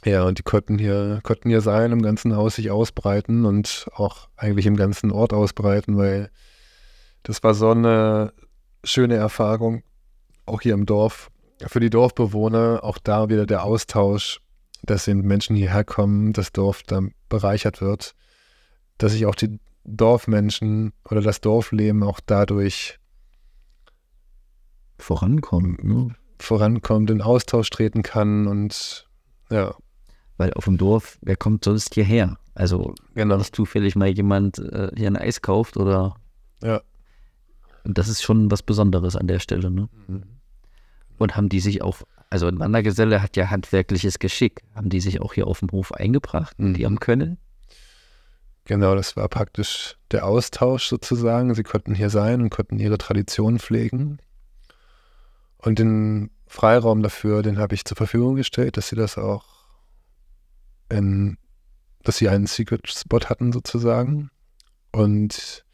Ja, und die konnten hier, konnten hier sein, im ganzen Haus sich ausbreiten und auch eigentlich im ganzen Ort ausbreiten, weil das war so eine schöne Erfahrung, auch hier im Dorf. Für die Dorfbewohner auch da wieder der Austausch, dass eben Menschen hierher kommen, das Dorf dann bereichert wird, dass sich auch die Dorfmenschen oder das Dorfleben auch dadurch
vorankommt, ne?
vorankommt, in Austausch treten kann und ja.
Weil auf dem Dorf, wer kommt sonst hierher? Also, genau. nicht zufällig mal jemand äh, hier ein Eis kauft oder.
Ja.
Und das ist schon was Besonderes an der Stelle, ne? Mhm. Und haben die sich auch, also ein Wandergeselle hat ja handwerkliches Geschick, haben die sich auch hier auf dem Hof eingebracht, mhm. die haben können?
Genau, das war praktisch der Austausch sozusagen. Sie konnten hier sein und konnten ihre Tradition pflegen. Und den Freiraum dafür, den habe ich zur Verfügung gestellt, dass sie das auch in, dass sie einen Secret Spot hatten sozusagen. Und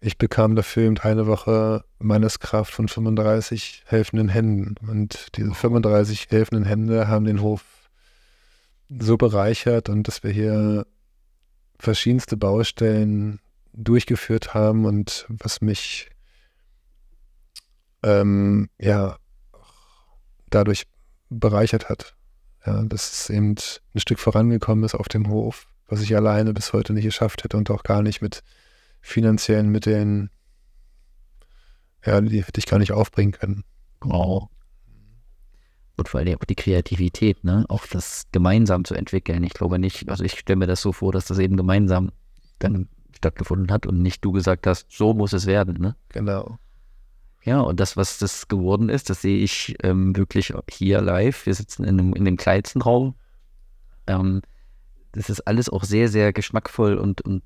ich bekam dafür eben eine Woche Manneskraft von 35 helfenden Händen. Und diese 35 helfenden Hände haben den Hof so bereichert und dass wir hier verschiedenste Baustellen durchgeführt haben und was mich ähm, ja dadurch bereichert hat. Ja, dass es eben ein Stück vorangekommen ist auf dem Hof, was ich alleine bis heute nicht geschafft hätte und auch gar nicht mit finanziellen Mitteln, ja, die hätte ich gar nicht aufbringen können.
Wow. Und vor allem auch die Kreativität, ne? Auch das gemeinsam zu entwickeln. Ich glaube nicht, also ich stelle mir das so vor, dass das eben gemeinsam dann stattgefunden hat und nicht du gesagt hast, so muss es werden, ne?
Genau.
Ja, und das, was das geworden ist, das sehe ich ähm, wirklich hier live. Wir sitzen in, einem, in dem kleinsten Raum. Ähm, das ist alles auch sehr, sehr geschmackvoll und, und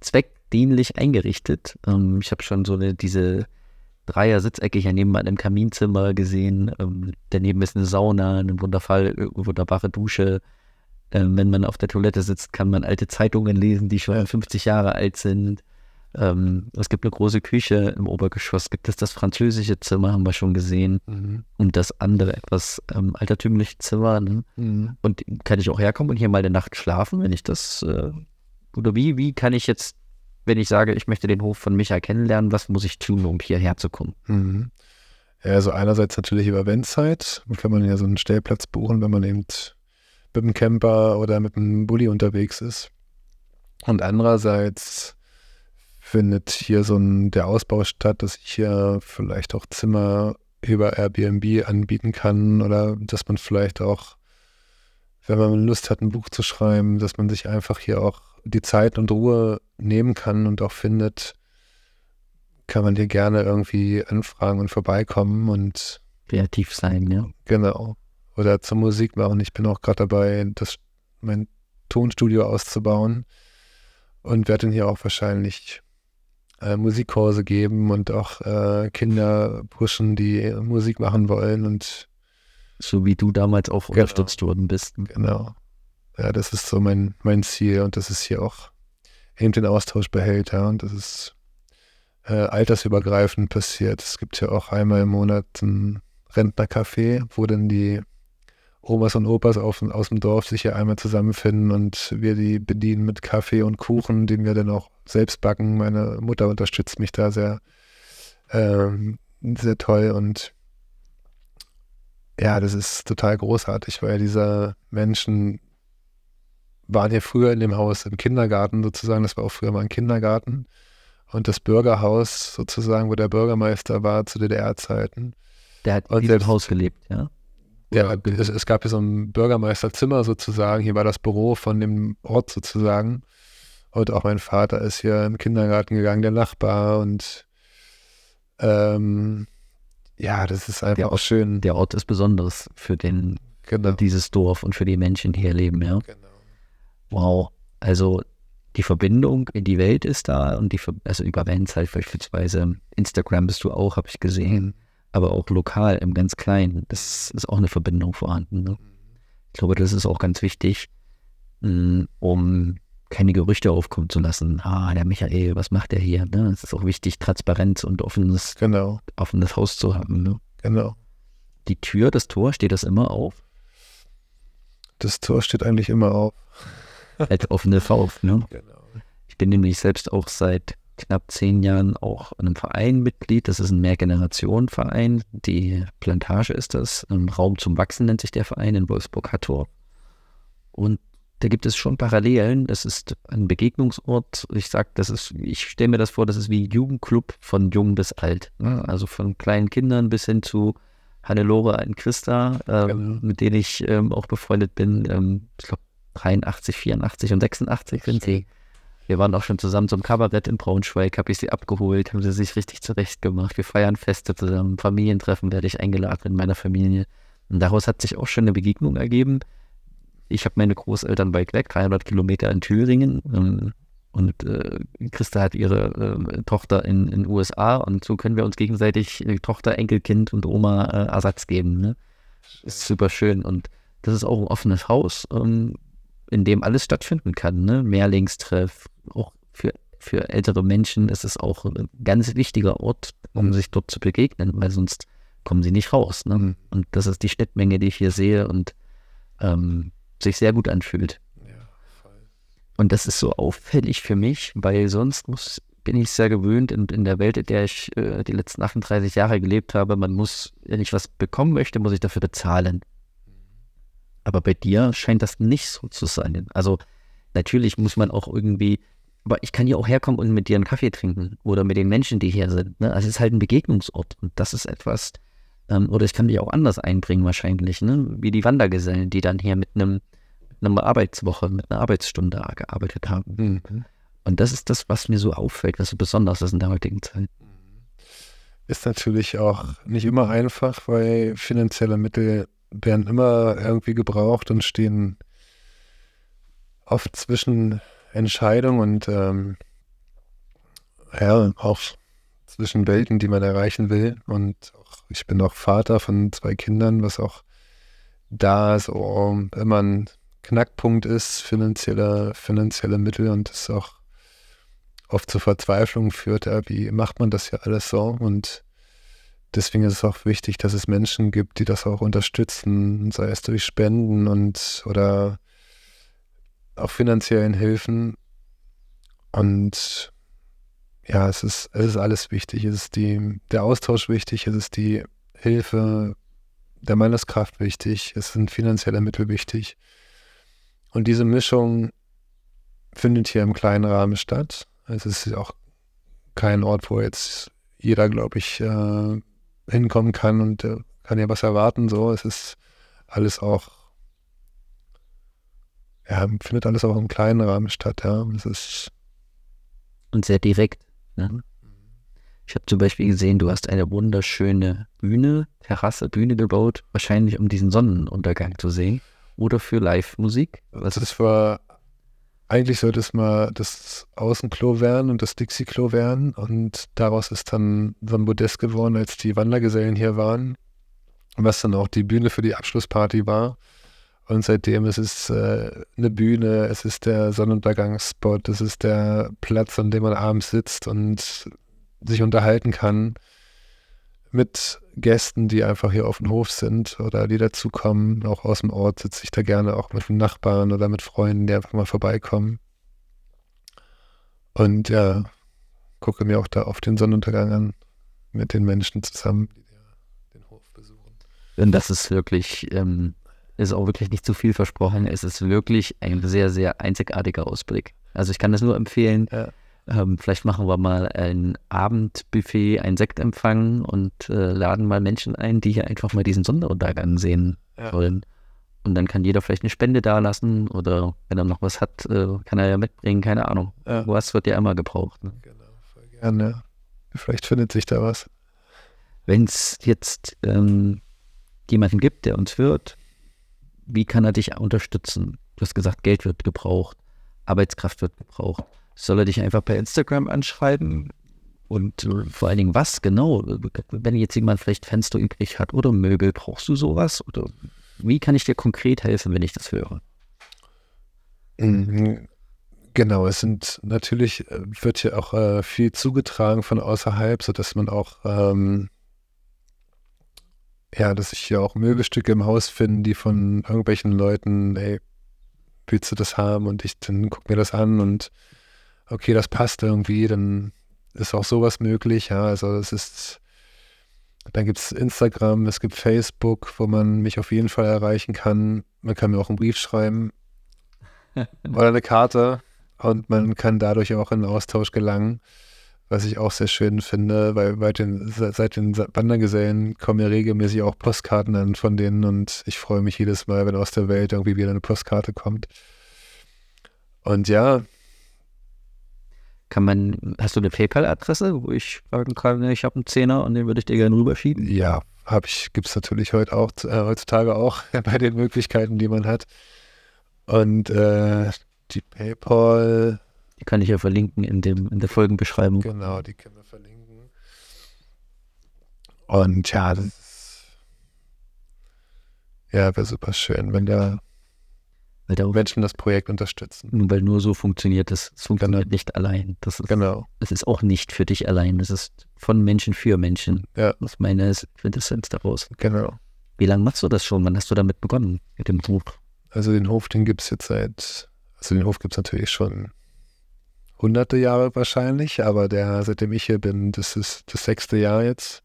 zweckdienlich eingerichtet. Ähm, ich habe schon so eine, diese Dreier Sitzecke hier nebenan im Kaminzimmer gesehen. Ähm, daneben ist eine Sauna, eine wundervoll, wunderbare Dusche. Ähm, wenn man auf der Toilette sitzt, kann man alte Zeitungen lesen, die schon 50 Jahre alt sind. Ähm, es gibt eine große Küche im Obergeschoss, gibt es das französische Zimmer, haben wir schon gesehen. Mhm. Und das andere etwas ähm, altertümliche Zimmer. Ne? Mhm. Und kann ich auch herkommen und hier mal eine Nacht schlafen, wenn ich das. Äh, oder wie, wie kann ich jetzt wenn ich sage, ich möchte den Hof von Micha kennenlernen, was muss ich tun, um hierher zu kommen?
Mhm. Also einerseits natürlich über Wendzeit. Kann man ja so einen Stellplatz buchen, wenn man eben mit einem Camper oder mit einem Bulli unterwegs ist. Und andererseits findet hier so ein, der Ausbau statt, dass ich hier vielleicht auch Zimmer über Airbnb anbieten kann oder dass man vielleicht auch, wenn man Lust hat, ein Buch zu schreiben, dass man sich einfach hier auch die Zeit und Ruhe nehmen kann und auch findet, kann man dir gerne irgendwie anfragen und vorbeikommen und
kreativ sein, ja.
Genau. Oder zur Musik machen. Ich bin auch gerade dabei, das, mein Tonstudio auszubauen. und werde dann hier auch wahrscheinlich äh, Musikkurse geben und auch äh, Kinder pushen, die Musik machen wollen und
so wie du damals auch genau. unterstützt worden bist.
Genau. Ja, das ist so mein, mein Ziel und das ist hier auch eben den Austausch behält, ja, und das ist äh, altersübergreifend passiert. Es gibt ja auch einmal im Monat ein Rentnercafé, wo dann die Omas und Opas auf, aus dem Dorf sich hier einmal zusammenfinden und wir die bedienen mit Kaffee und Kuchen, den wir dann auch selbst backen. Meine Mutter unterstützt mich da sehr, ähm, sehr toll und ja, das ist total großartig, weil diese Menschen waren hier früher in dem Haus im Kindergarten sozusagen, das war auch früher mal ein Kindergarten und das Bürgerhaus sozusagen, wo der Bürgermeister war zu DDR-Zeiten.
Der hat in diesem Haus gelebt, ja?
Ja, es, es, gab hier so ein Bürgermeisterzimmer sozusagen. Hier war das Büro von dem Ort sozusagen. Und auch mein Vater ist hier im Kindergarten gegangen, der Nachbar. Und ähm, ja, das ist einfach
der
auch schön.
Der Ort ist besonders für den, genau. dieses Dorf und für die Menschen, die hier leben, ja. Genau. Wow. Also die Verbindung in die Welt ist da und die, also über Vans halt beispielsweise, Instagram bist du auch, habe ich gesehen aber auch lokal im ganz Kleinen. Das ist auch eine Verbindung vorhanden. Ne? Ich glaube, das ist auch ganz wichtig, mm, um keine Gerüchte aufkommen zu lassen. Ah, der Michael, was macht der hier? Ne? Es ist auch wichtig, Transparenz und offenes,
genau.
offenes Haus zu haben. Ne?
Genau.
Die Tür, das Tor, steht das immer auf?
Das Tor steht eigentlich immer auf.
Als offene Faust, ne? Genau. Ich bin nämlich selbst auch seit knapp zehn Jahren auch in einem Verein Mitglied. Das ist ein Mehrgenerationenverein. Die Plantage ist das. Ein Raum zum Wachsen nennt sich der Verein in Wolfsburg-Hattor. Und da gibt es schon Parallelen. Das ist ein Begegnungsort. Ich sag, das ist, ich stelle mir das vor, das ist wie Jugendclub von jung bis alt. Ne? Also von kleinen Kindern bis hin zu Hannelore und Christa, ähm, genau. mit denen ich ähm, auch befreundet bin. Ähm, ich glaube 83, 84 und 86 sind sie. Wir waren auch schon zusammen zum Kabarett in Braunschweig, habe ich sie abgeholt, haben sie sich richtig zurecht gemacht. Wir feiern Feste zusammen, Familientreffen werde ich eingeladen in meiner Familie. Und daraus hat sich auch schon eine Begegnung ergeben. Ich habe meine Großeltern weit weg, 300 Kilometer in Thüringen. Ähm, und äh, Christa hat ihre äh, Tochter in den USA. Und so können wir uns gegenseitig äh, Tochter, Enkelkind und Oma äh, Ersatz geben. Ne? Ist super schön. Und das ist auch ein offenes Haus, ähm, in dem alles stattfinden kann. Ne? Mehrlingstreff, auch für, für ältere Menschen ist es auch ein ganz wichtiger Ort, um sich dort zu begegnen, weil sonst kommen sie nicht raus. Ne? Mhm. Und das ist die Schnittmenge, die ich hier sehe und ähm, sich sehr gut anfühlt. Ja, und das ist so auffällig für mich, weil sonst muss, bin ich sehr gewöhnt und in der Welt, in der ich äh, die letzten 38 Jahre gelebt habe, man muss, wenn ich was bekommen möchte, muss ich dafür bezahlen. Mhm. Aber bei dir scheint das nicht so zu sein. Also natürlich muss man auch irgendwie aber ich kann hier auch herkommen und mit dir einen Kaffee trinken oder mit den Menschen, die hier sind. Ne? Also es ist halt ein Begegnungsort und das ist etwas, ähm, oder ich kann dich auch anders einbringen wahrscheinlich, ne? wie die Wandergesellen, die dann hier mit einem einer Arbeitswoche, mit einer Arbeitsstunde gearbeitet haben. Mhm. Und das ist das, was mir so auffällt, was so besonders ist in der heutigen Zeit.
Ist natürlich auch nicht immer einfach, weil finanzielle Mittel werden immer irgendwie gebraucht und stehen oft zwischen Entscheidung und ähm, ja, auch zwischen Welten, die man erreichen will. Und auch, ich bin auch Vater von zwei Kindern, was auch da so immer ein Knackpunkt ist, finanzielle, finanzielle Mittel und das auch oft zur Verzweiflung führt. Ja, wie macht man das ja alles so? Und deswegen ist es auch wichtig, dass es Menschen gibt, die das auch unterstützen, sei es durch Spenden und oder auch finanziellen Hilfen. Und ja, es ist, es ist alles wichtig. Es ist die, der Austausch wichtig, es ist die Hilfe der Manneskraft wichtig, es sind finanzielle Mittel wichtig. Und diese Mischung findet hier im kleinen Rahmen statt. Es ist auch kein Ort, wo jetzt jeder, glaube ich, äh, hinkommen kann und äh, kann ja was erwarten. So, es ist alles auch ja, findet alles auch im kleinen Rahmen statt, ja. Es ist
und sehr direkt. Ne? Ich habe zum Beispiel gesehen, du hast eine wunderschöne Bühne, Terrasse, Bühne gebaut, wahrscheinlich um diesen Sonnenuntergang zu sehen oder für Live-Musik.
Das war eigentlich sollte es mal das Außenklo werden und das Dixie-Klo werden. Und daraus ist dann so ein Modest geworden, als die Wandergesellen hier waren, was dann auch die Bühne für die Abschlussparty war. Und seitdem ist es äh, eine Bühne, es ist der Sonnenuntergangsspot, es ist der Platz, an dem man abends sitzt und sich unterhalten kann mit Gästen, die einfach hier auf dem Hof sind oder die dazukommen. Auch aus dem Ort sitze ich da gerne auch mit Nachbarn oder mit Freunden, die einfach mal vorbeikommen. Und ja, gucke mir auch da auf den Sonnenuntergang an mit den Menschen zusammen, die den Hof besuchen.
Und das ist wirklich, ähm, ist auch wirklich nicht zu viel versprochen. Es ist wirklich ein sehr, sehr einzigartiger Ausblick. Also ich kann das nur empfehlen. Ja ähm, vielleicht machen wir mal ein Abendbuffet, ein Sektempfang und äh, laden mal Menschen ein, die hier einfach mal diesen Sonderuntergang sehen ja. wollen. Und dann kann jeder vielleicht eine Spende dalassen oder wenn er noch was hat, äh, kann er ja mitbringen, keine Ahnung. Ja. Was wird ja immer gebraucht. Ne? Genau,
voll gerne. Vielleicht findet sich da was.
Wenn es jetzt ähm, jemanden gibt, der uns hört, wie kann er dich unterstützen? Du hast gesagt, Geld wird gebraucht, Arbeitskraft wird gebraucht soll er dich einfach per Instagram anschreiben? Und vor allen Dingen, was genau? Wenn jetzt jemand vielleicht Fenster übrig hat oder Möbel, brauchst du sowas? Oder wie kann ich dir konkret helfen, wenn ich das höre?
Mhm. Genau, es sind natürlich, äh, wird hier auch äh, viel zugetragen von außerhalb, sodass man auch, ähm, ja, dass ich hier auch Möbelstücke im Haus finde, die von irgendwelchen Leuten, ey, willst du das haben? Und ich dann guck mir das an und okay, das passt irgendwie, dann ist auch sowas möglich. Ja, also es ist, dann gibt es Instagram, es gibt Facebook, wo man mich auf jeden Fall erreichen kann. Man kann mir auch einen Brief schreiben oder eine Karte und man kann dadurch auch in Austausch gelangen, was ich auch sehr schön finde, weil seit den, seit den Wandergesellen kommen ja regelmäßig auch Postkarten an von denen und ich freue mich jedes Mal, wenn aus der Welt irgendwie wieder eine Postkarte kommt. Und ja,
kann man, hast du eine PayPal-Adresse, wo ich sagen kann, ich habe einen Zehner und den würde ich dir gerne rüberschieben?
Ja, habe ich, gibt es natürlich heute auch, äh, heutzutage auch bei den Möglichkeiten, die man hat. Und äh, die PayPal.
Die kann ich ja verlinken in, dem, in der Folgenbeschreibung.
Genau, die können wir verlinken. Und ja, das ist, ja, wäre super schön, wenn da weil da Menschen das Projekt unterstützen.
Weil nur so funktioniert es. Es funktioniert genau. nicht allein. Das ist, genau. Es ist auch nicht für dich allein. Es ist von Menschen für Menschen. Ja. Das ist meine Quintessenz daraus.
Genau.
Wie lange machst du das schon? Wann hast du damit begonnen, mit dem Hof?
Also den Hof, den gibt es jetzt seit, also den Hof gibt es natürlich schon hunderte Jahre wahrscheinlich, aber der, seitdem ich hier bin, das ist das sechste Jahr jetzt.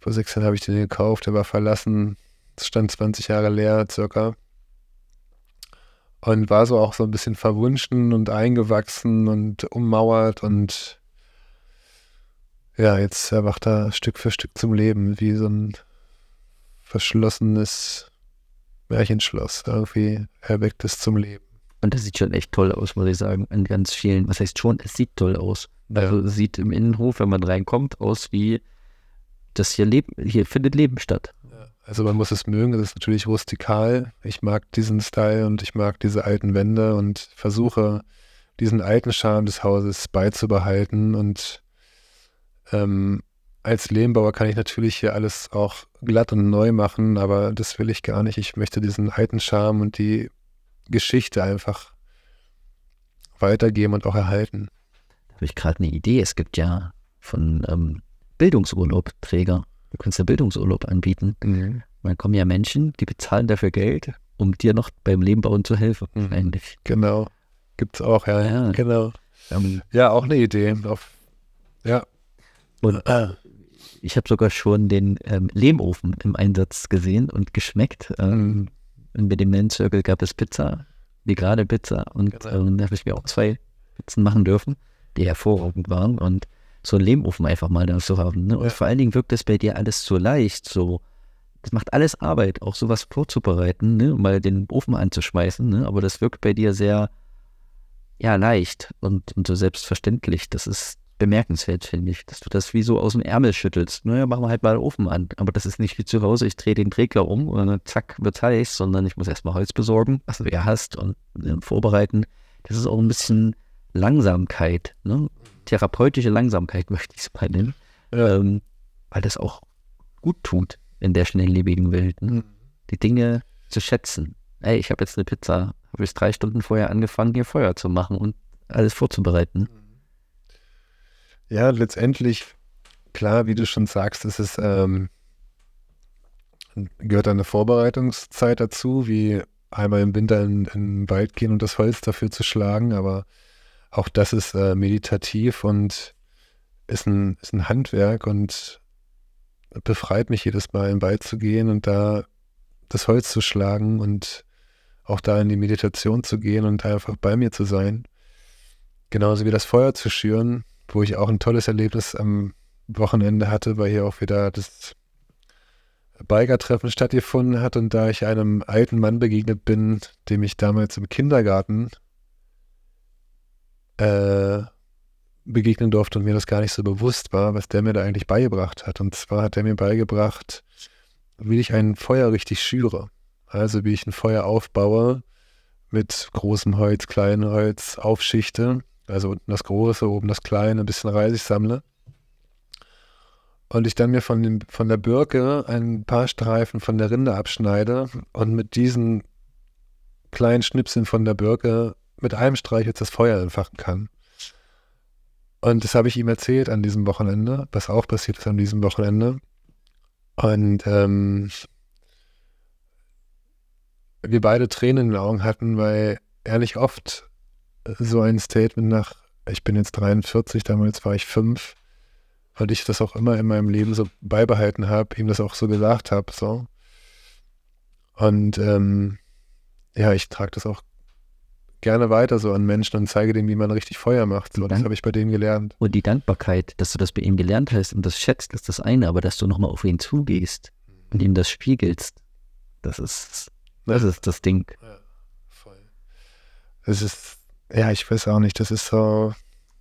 Vor sechs Jahren habe ich den gekauft, der war verlassen, es stand 20 Jahre leer circa und war so auch so ein bisschen verwunschen und eingewachsen und ummauert und ja, jetzt erwacht er Stück für Stück zum Leben, wie so ein verschlossenes Märchenschloss. Irgendwie erweckt es zum Leben.
Und das sieht schon echt toll aus, muss ich sagen. In ganz vielen, was heißt schon, es sieht toll aus. Also es sieht im Innenhof, wenn man reinkommt, aus wie das hier Leben, hier findet Leben statt.
Also man muss es mögen, es ist natürlich rustikal. Ich mag diesen Style und ich mag diese alten Wände und versuche diesen alten Charme des Hauses beizubehalten. Und ähm, als Lehmbauer kann ich natürlich hier alles auch glatt und neu machen, aber das will ich gar nicht. Ich möchte diesen alten Charme und die Geschichte einfach weitergeben und auch erhalten.
Da habe ich gerade eine Idee. Es gibt ja von ähm, Bildungsurlaubträger Du kannst ja Bildungsurlaub anbieten. Mhm. Dann kommen ja Menschen, die bezahlen dafür Geld, um dir noch beim Leben bauen zu helfen, mhm. eigentlich.
Genau. Gibt es auch, ja. ja. Genau. Um, ja, auch eine Idee. Auf, ja.
Und ah. ich habe sogar schon den ähm, Lehmofen im Einsatz gesehen und geschmeckt. Ähm. Und mit dem Man Circle gab es Pizza, gerade Pizza. Und genau. ähm, da habe ich mir auch zwei Pizzen machen dürfen, die hervorragend waren. Und so einen Lehmofen einfach mal da zu haben. Ne? Und ja. vor allen Dingen wirkt das bei dir alles so leicht, so. Das macht alles Arbeit, auch sowas vorzubereiten, ne? mal den Ofen anzuschmeißen, ne? aber das wirkt bei dir sehr, ja, leicht und, und so selbstverständlich. Das ist bemerkenswert, finde ich, dass du das wie so aus dem Ärmel schüttelst. Naja, machen wir halt mal den Ofen an. Aber das ist nicht wie zu Hause, ich drehe den Regler um und dann zack, wird heiß, sondern ich muss erstmal Holz besorgen, was du ja hast und äh, vorbereiten. das ist auch ein bisschen Langsamkeit, ne? Therapeutische Langsamkeit möchte ich es mal nennen, ähm, weil das auch gut tut in der schnelllebigen Welt. Ne?
Mhm.
Die Dinge zu schätzen. Ey, ich habe jetzt eine Pizza, habe ich drei Stunden vorher angefangen, hier Feuer zu machen und alles vorzubereiten.
Ja, letztendlich, klar, wie du schon sagst, ist es, ähm, gehört eine Vorbereitungszeit dazu, wie einmal im Winter in, in den Wald gehen und das Holz dafür zu schlagen, aber auch das ist äh, meditativ und ist ein, ist ein Handwerk und befreit mich jedes Mal, den Wald zu gehen und da das Holz zu schlagen und auch da in die Meditation zu gehen und einfach bei mir zu sein. Genauso wie das Feuer zu schüren, wo ich auch ein tolles Erlebnis am Wochenende hatte, weil hier auch wieder das Biker-Treffen stattgefunden hat und da ich einem alten Mann begegnet bin, dem ich damals im Kindergarten äh, begegnen durfte und mir das gar nicht so bewusst war, was der mir da eigentlich beigebracht hat. Und zwar hat er mir beigebracht, wie ich ein Feuer richtig schüre. Also wie ich ein Feuer aufbaue mit großem Holz, kleinem Holz, aufschichte. Also unten das Große, oben das Kleine, ein bisschen Reisig sammle. Und ich dann mir von, dem, von der Birke ein paar Streifen von der Rinde abschneide und mit diesen kleinen Schnipseln von der Birke mit einem Streich jetzt das Feuer entfachen kann. Und das habe ich ihm erzählt an diesem Wochenende, was auch passiert ist an diesem Wochenende. Und ähm, wir beide Tränen in den Augen hatten, weil nicht oft so ein Statement nach, ich bin jetzt 43, damals war ich fünf, weil ich das auch immer in meinem Leben so beibehalten habe, ihm das auch so gesagt habe, so. Und ähm, ja, ich trage das auch gerne weiter so an Menschen und zeige denen, wie man richtig Feuer macht. So, das habe ich bei dem gelernt.
Und die Dankbarkeit, dass du das bei ihm gelernt hast und das schätzt, ist das eine, aber dass du nochmal auf ihn zugehst und ihm das spiegelst, das ist, das ist das Ding.
Ja, voll. Das ist, ja, ich weiß auch nicht, das ist so,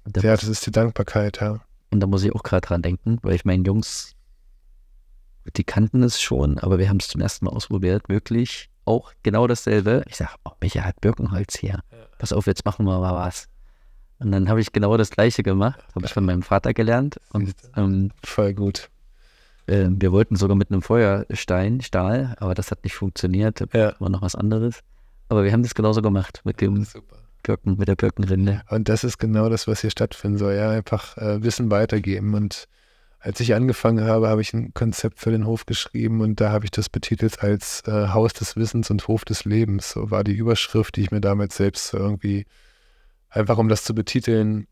Da
ja, das ist die Dankbarkeit, ja.
Und da muss ich auch gerade dran denken, weil ich meinen Jungs, die kannten es schon, aber wir haben es zum ersten Mal ausprobiert, wirklich auch genau dasselbe. Ich sage, oh, Micha hat Birkenholz hier. Pass auf, jetzt machen wir mal was. Und dann habe ich genau das Gleiche gemacht, habe ich von meinem Vater gelernt. Und ähm,
Voll gut.
äh, wir wollten sogar mit einem Feuerstein, Stahl, aber das hat nicht funktioniert.
Ja.
War noch was anderes. Aber wir haben das genauso gemacht mit dem. Birken, mit der Birkenrinde.
Und das ist genau das, was hier stattfinden soll, ja, einfach äh, Wissen weitergeben. Und als ich angefangen habe, habe ich ein Konzept für den Hof geschrieben und da habe ich das betitelt als äh, Haus des Wissens und Hof des Lebens. So war die Überschrift, die ich mir damals selbst irgendwie, einfach um das zu betiteln,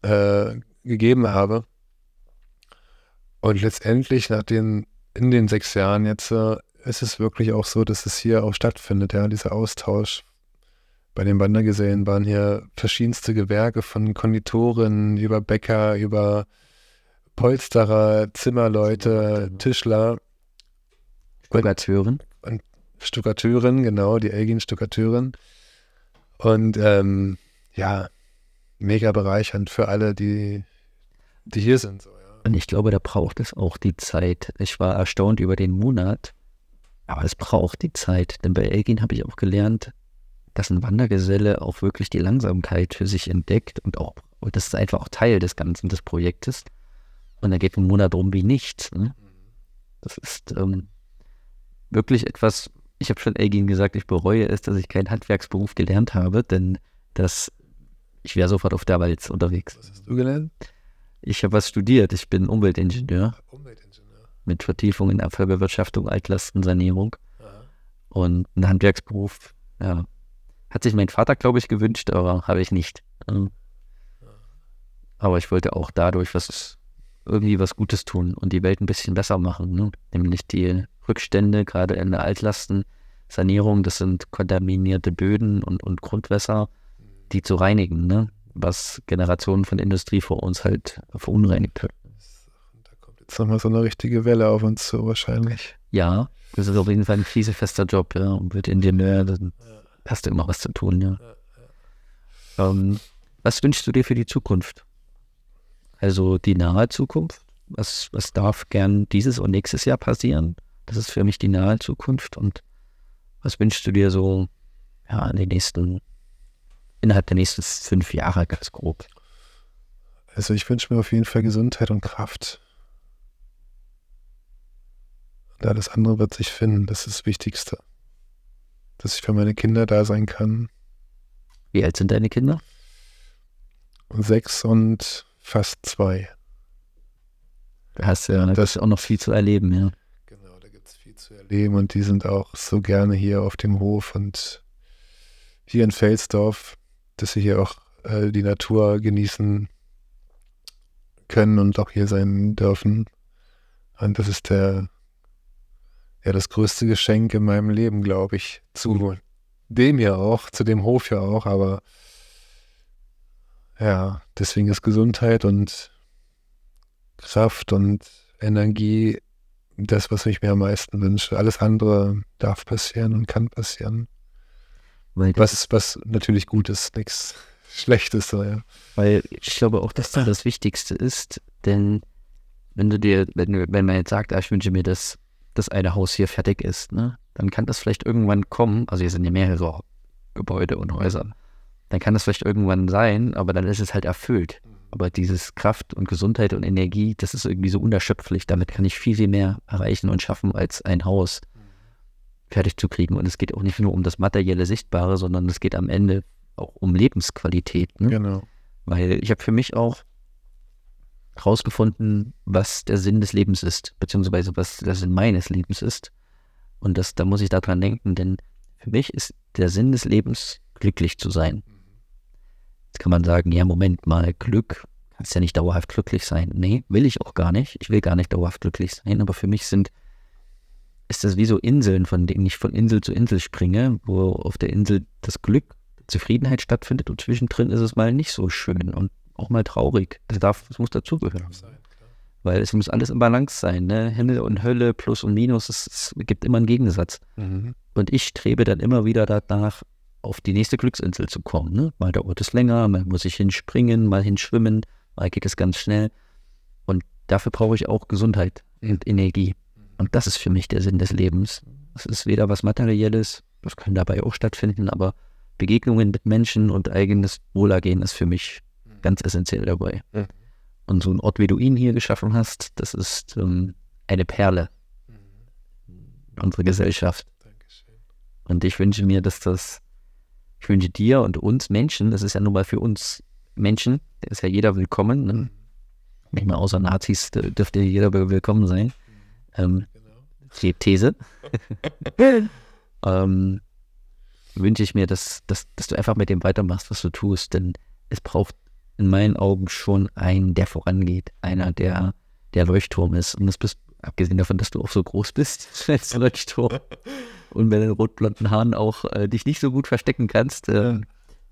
äh, gegeben habe. Und letztendlich, nach den, in den sechs Jahren jetzt, äh, ist es wirklich auch so, dass es hier auch stattfindet, ja, dieser Austausch bei den Wandergesellen waren hier verschiedenste Gewerke von Konditoren über Bäcker, über Polsterer, Zimmerleute,
ne?
Tischler,
Stuckateuren.
Stuckateurin, genau, die Elgin Stuckateurin. Und ähm, ja, mega bereichernd für alle, die, die hier sind. So, ja.
Und ich glaube, da braucht es auch die Zeit. Ich war erstaunt über den Monat, aber es braucht die Zeit. Denn bei Elgin habe ich auch gelernt, dass ein Wandergeselle auch wirklich die Langsamkeit für sich entdeckt und auch, und das ist einfach auch Teil des Ganzen, des Projektes. Und da geht ein Monat rum wie nichts. Ne? Das ist ähm, wirklich etwas, ich habe schon Elgin gesagt, ich bereue es, dass ich keinen Handwerksberuf gelernt habe, denn das, ich wäre sofort auf der Wald unterwegs.
Was hast du gelernt?
Ich habe was studiert, ich bin Umweltingenieur
Umweltingenieur.
mit Vertiefung in Abfallbewirtschaftung, Altlastensanierung
Aha.
und ein Handwerksberuf. Ja, hat sich mein Vater, glaube ich, gewünscht, aber habe ich nicht. Ähm, Aber ich wollte auch dadurch was irgendwie was Gutes tun und die Welt ein bisschen besser machen. Ne? Nämlich die Rückstände, gerade in der Altlastensanierung, das sind kontaminierte Böden und, und Grundwässer, die zu reinigen, ne? was Generationen von Industrie vor uns halt verunreinigt hat.
Da kommt jetzt nochmal so eine richtige Welle auf uns zu, wahrscheinlich.
Ja, das ist auf jeden Fall ein krisenfester Job, ja. Und wird Ingenieur, dann hast du immer was zu tun, ja. Ähm, was wünschst du dir für die Zukunft? Also die nahe Zukunft? Was, was darf gern dieses und nächstes Jahr passieren? Das ist für mich die nahe Zukunft. Und was wünschst du dir so ja, in den nächsten innerhalb der nächsten fünf Jahre ganz grob?
Also ich wünsche mir auf jeden Fall Gesundheit und Kraft. Und alles andere wird sich finden, das ist das Wichtigste. Dass ich für meine Kinder da sein kann.
Wie alt sind deine Kinder?
Sechs und fast zwei.
Du hast ja das ist auch noch viel zu erleben, ja.
Genau, da gibt es viel zu erleben und die sind auch so gerne hier auf dem Hof und hier in Felsdorf, dass sie hier auch äh, die Natur genießen können und auch hier sein dürfen. Und das ist der, ja, das größte Geschenk in meinem Leben, glaube ich. Zu dem hier auch, zu dem Hof ja auch, aber ja, deswegen ist Gesundheit und Kraft und Energie das, was ich mir am meisten wünsche. Alles andere darf passieren und kann passieren. was, was natürlich gut ist, nichts Schlechtes. So, ja.
Weil ich glaube auch, dass das das Wichtigste ist, denn wenn du dir, wenn, wenn man jetzt sagt, ah, ich wünsche mir, dass das eine Haus hier fertig ist, ne, dann kann das vielleicht irgendwann kommen, also hier sind ja mehrere Gebäude und Häuser, dann kann das vielleicht irgendwann sein, aber dann ist es halt erfüllt. Aber dieses Kraft und Gesundheit und Energie, das ist irgendwie so unerschöpflich. Damit kann ich viel, viel mehr erreichen und schaffen, als ein Haus fertig zu kriegen. Und es geht auch nicht nur um das materielle Sichtbare, sondern es geht am Ende auch um Lebensqualität. Ne?
Genau.
Weil ich habe für mich auch herausgefunden, was der Sinn des Lebens ist, beziehungsweise was der Sinn meines Lebens ist. Und das, da muss ich daran denken, denn für mich ist der Sinn des Lebens, glücklich zu sein. Jetzt kann man sagen, ja, Moment mal, Glück, kannst ja nicht dauerhaft glücklich sein. Nee, will ich auch gar nicht. Ich will gar nicht dauerhaft glücklich sein, aber für mich sind, ist das wie so Inseln, von denen ich von Insel zu Insel springe, wo auf der Insel das Glück, Zufriedenheit stattfindet und zwischendrin ist es mal nicht so schön und auch mal traurig. Das, darf, das muss dazugehören. Weil es muss alles im Balance sein, ne? Himmel und Hölle, Plus und Minus, es, es gibt immer einen Gegensatz. Mhm. Und ich strebe dann immer wieder danach, auf die nächste Glücksinsel zu kommen. Ne? Mal dauert es länger, mal muss ich hinspringen, mal hinschwimmen, mal geht es ganz schnell. Und dafür brauche ich auch Gesundheit und Energie. Und das ist für mich der Sinn des Lebens. Es ist weder was Materielles, das kann dabei auch stattfinden, aber Begegnungen mit Menschen und eigenes Wohlergehen ist für mich ganz essentiell dabei. Mhm. Und so ein Ort, wie du ihn hier geschaffen hast, das ist ähm, eine Perle mhm. unserer Gesellschaft. Dankeschön. Und ich wünsche mir, dass das ich wünsche dir und uns Menschen, das ist ja nun mal für uns Menschen, da ist ja jeder willkommen. Ne? Nicht mal außer Nazis dürfte jeder willkommen sein. Ähm, genau. These. ähm, wünsche ich mir, dass, dass, dass du einfach mit dem weitermachst, was du tust. Denn es braucht in meinen Augen schon einen, der vorangeht. Einer, der der Leuchtturm ist. Und das bist, abgesehen davon, dass du auch so groß bist als Leuchtturm, und mit den rotblonden Haaren auch äh, dich nicht so gut verstecken kannst, äh,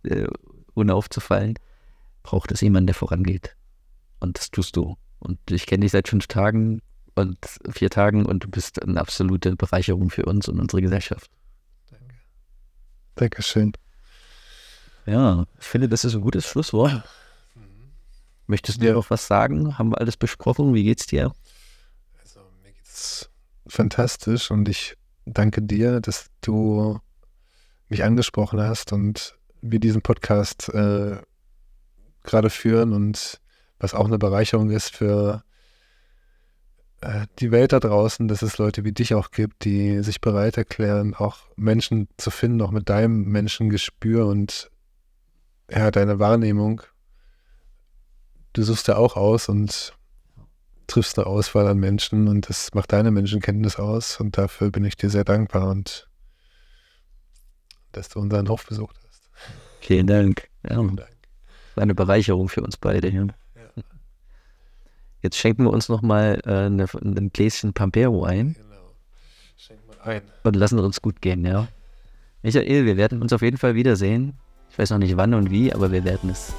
äh, ohne aufzufallen, braucht es jemanden, der vorangeht. Und das tust du. Und ich kenne dich seit fünf Tagen und vier Tagen und du bist eine absolute Bereicherung für uns und unsere Gesellschaft.
Danke. Dankeschön.
Ja, ich finde, das ist ein gutes Schlusswort. Möchtest du ja. noch was sagen? Haben wir alles besprochen? Wie geht's dir?
Also, mir geht's fantastisch und ich danke dir, dass du mich angesprochen hast und wir diesen Podcast äh, gerade führen und was auch eine Bereicherung ist für äh, die Welt da draußen, dass es Leute wie dich auch gibt, die sich bereit erklären, auch Menschen zu finden, auch mit deinem Menschengespür und ja, deine Wahrnehmung. Du suchst ja auch aus und triffst eine Auswahl an Menschen und das macht deine Menschenkenntnis aus und dafür bin ich dir sehr dankbar und dass du unseren Hof besucht hast.
Vielen Dank. Ja. Vielen Dank. Eine Bereicherung für uns beide. Ja. Ja. Jetzt schenken wir uns nochmal äh, ein Gläschen Pampero ein. Genau. Schenken wir ein. Und lassen uns gut gehen, ja. Michael, wir werden uns auf jeden Fall wiedersehen. Ich weiß noch nicht wann und wie, aber wir werden es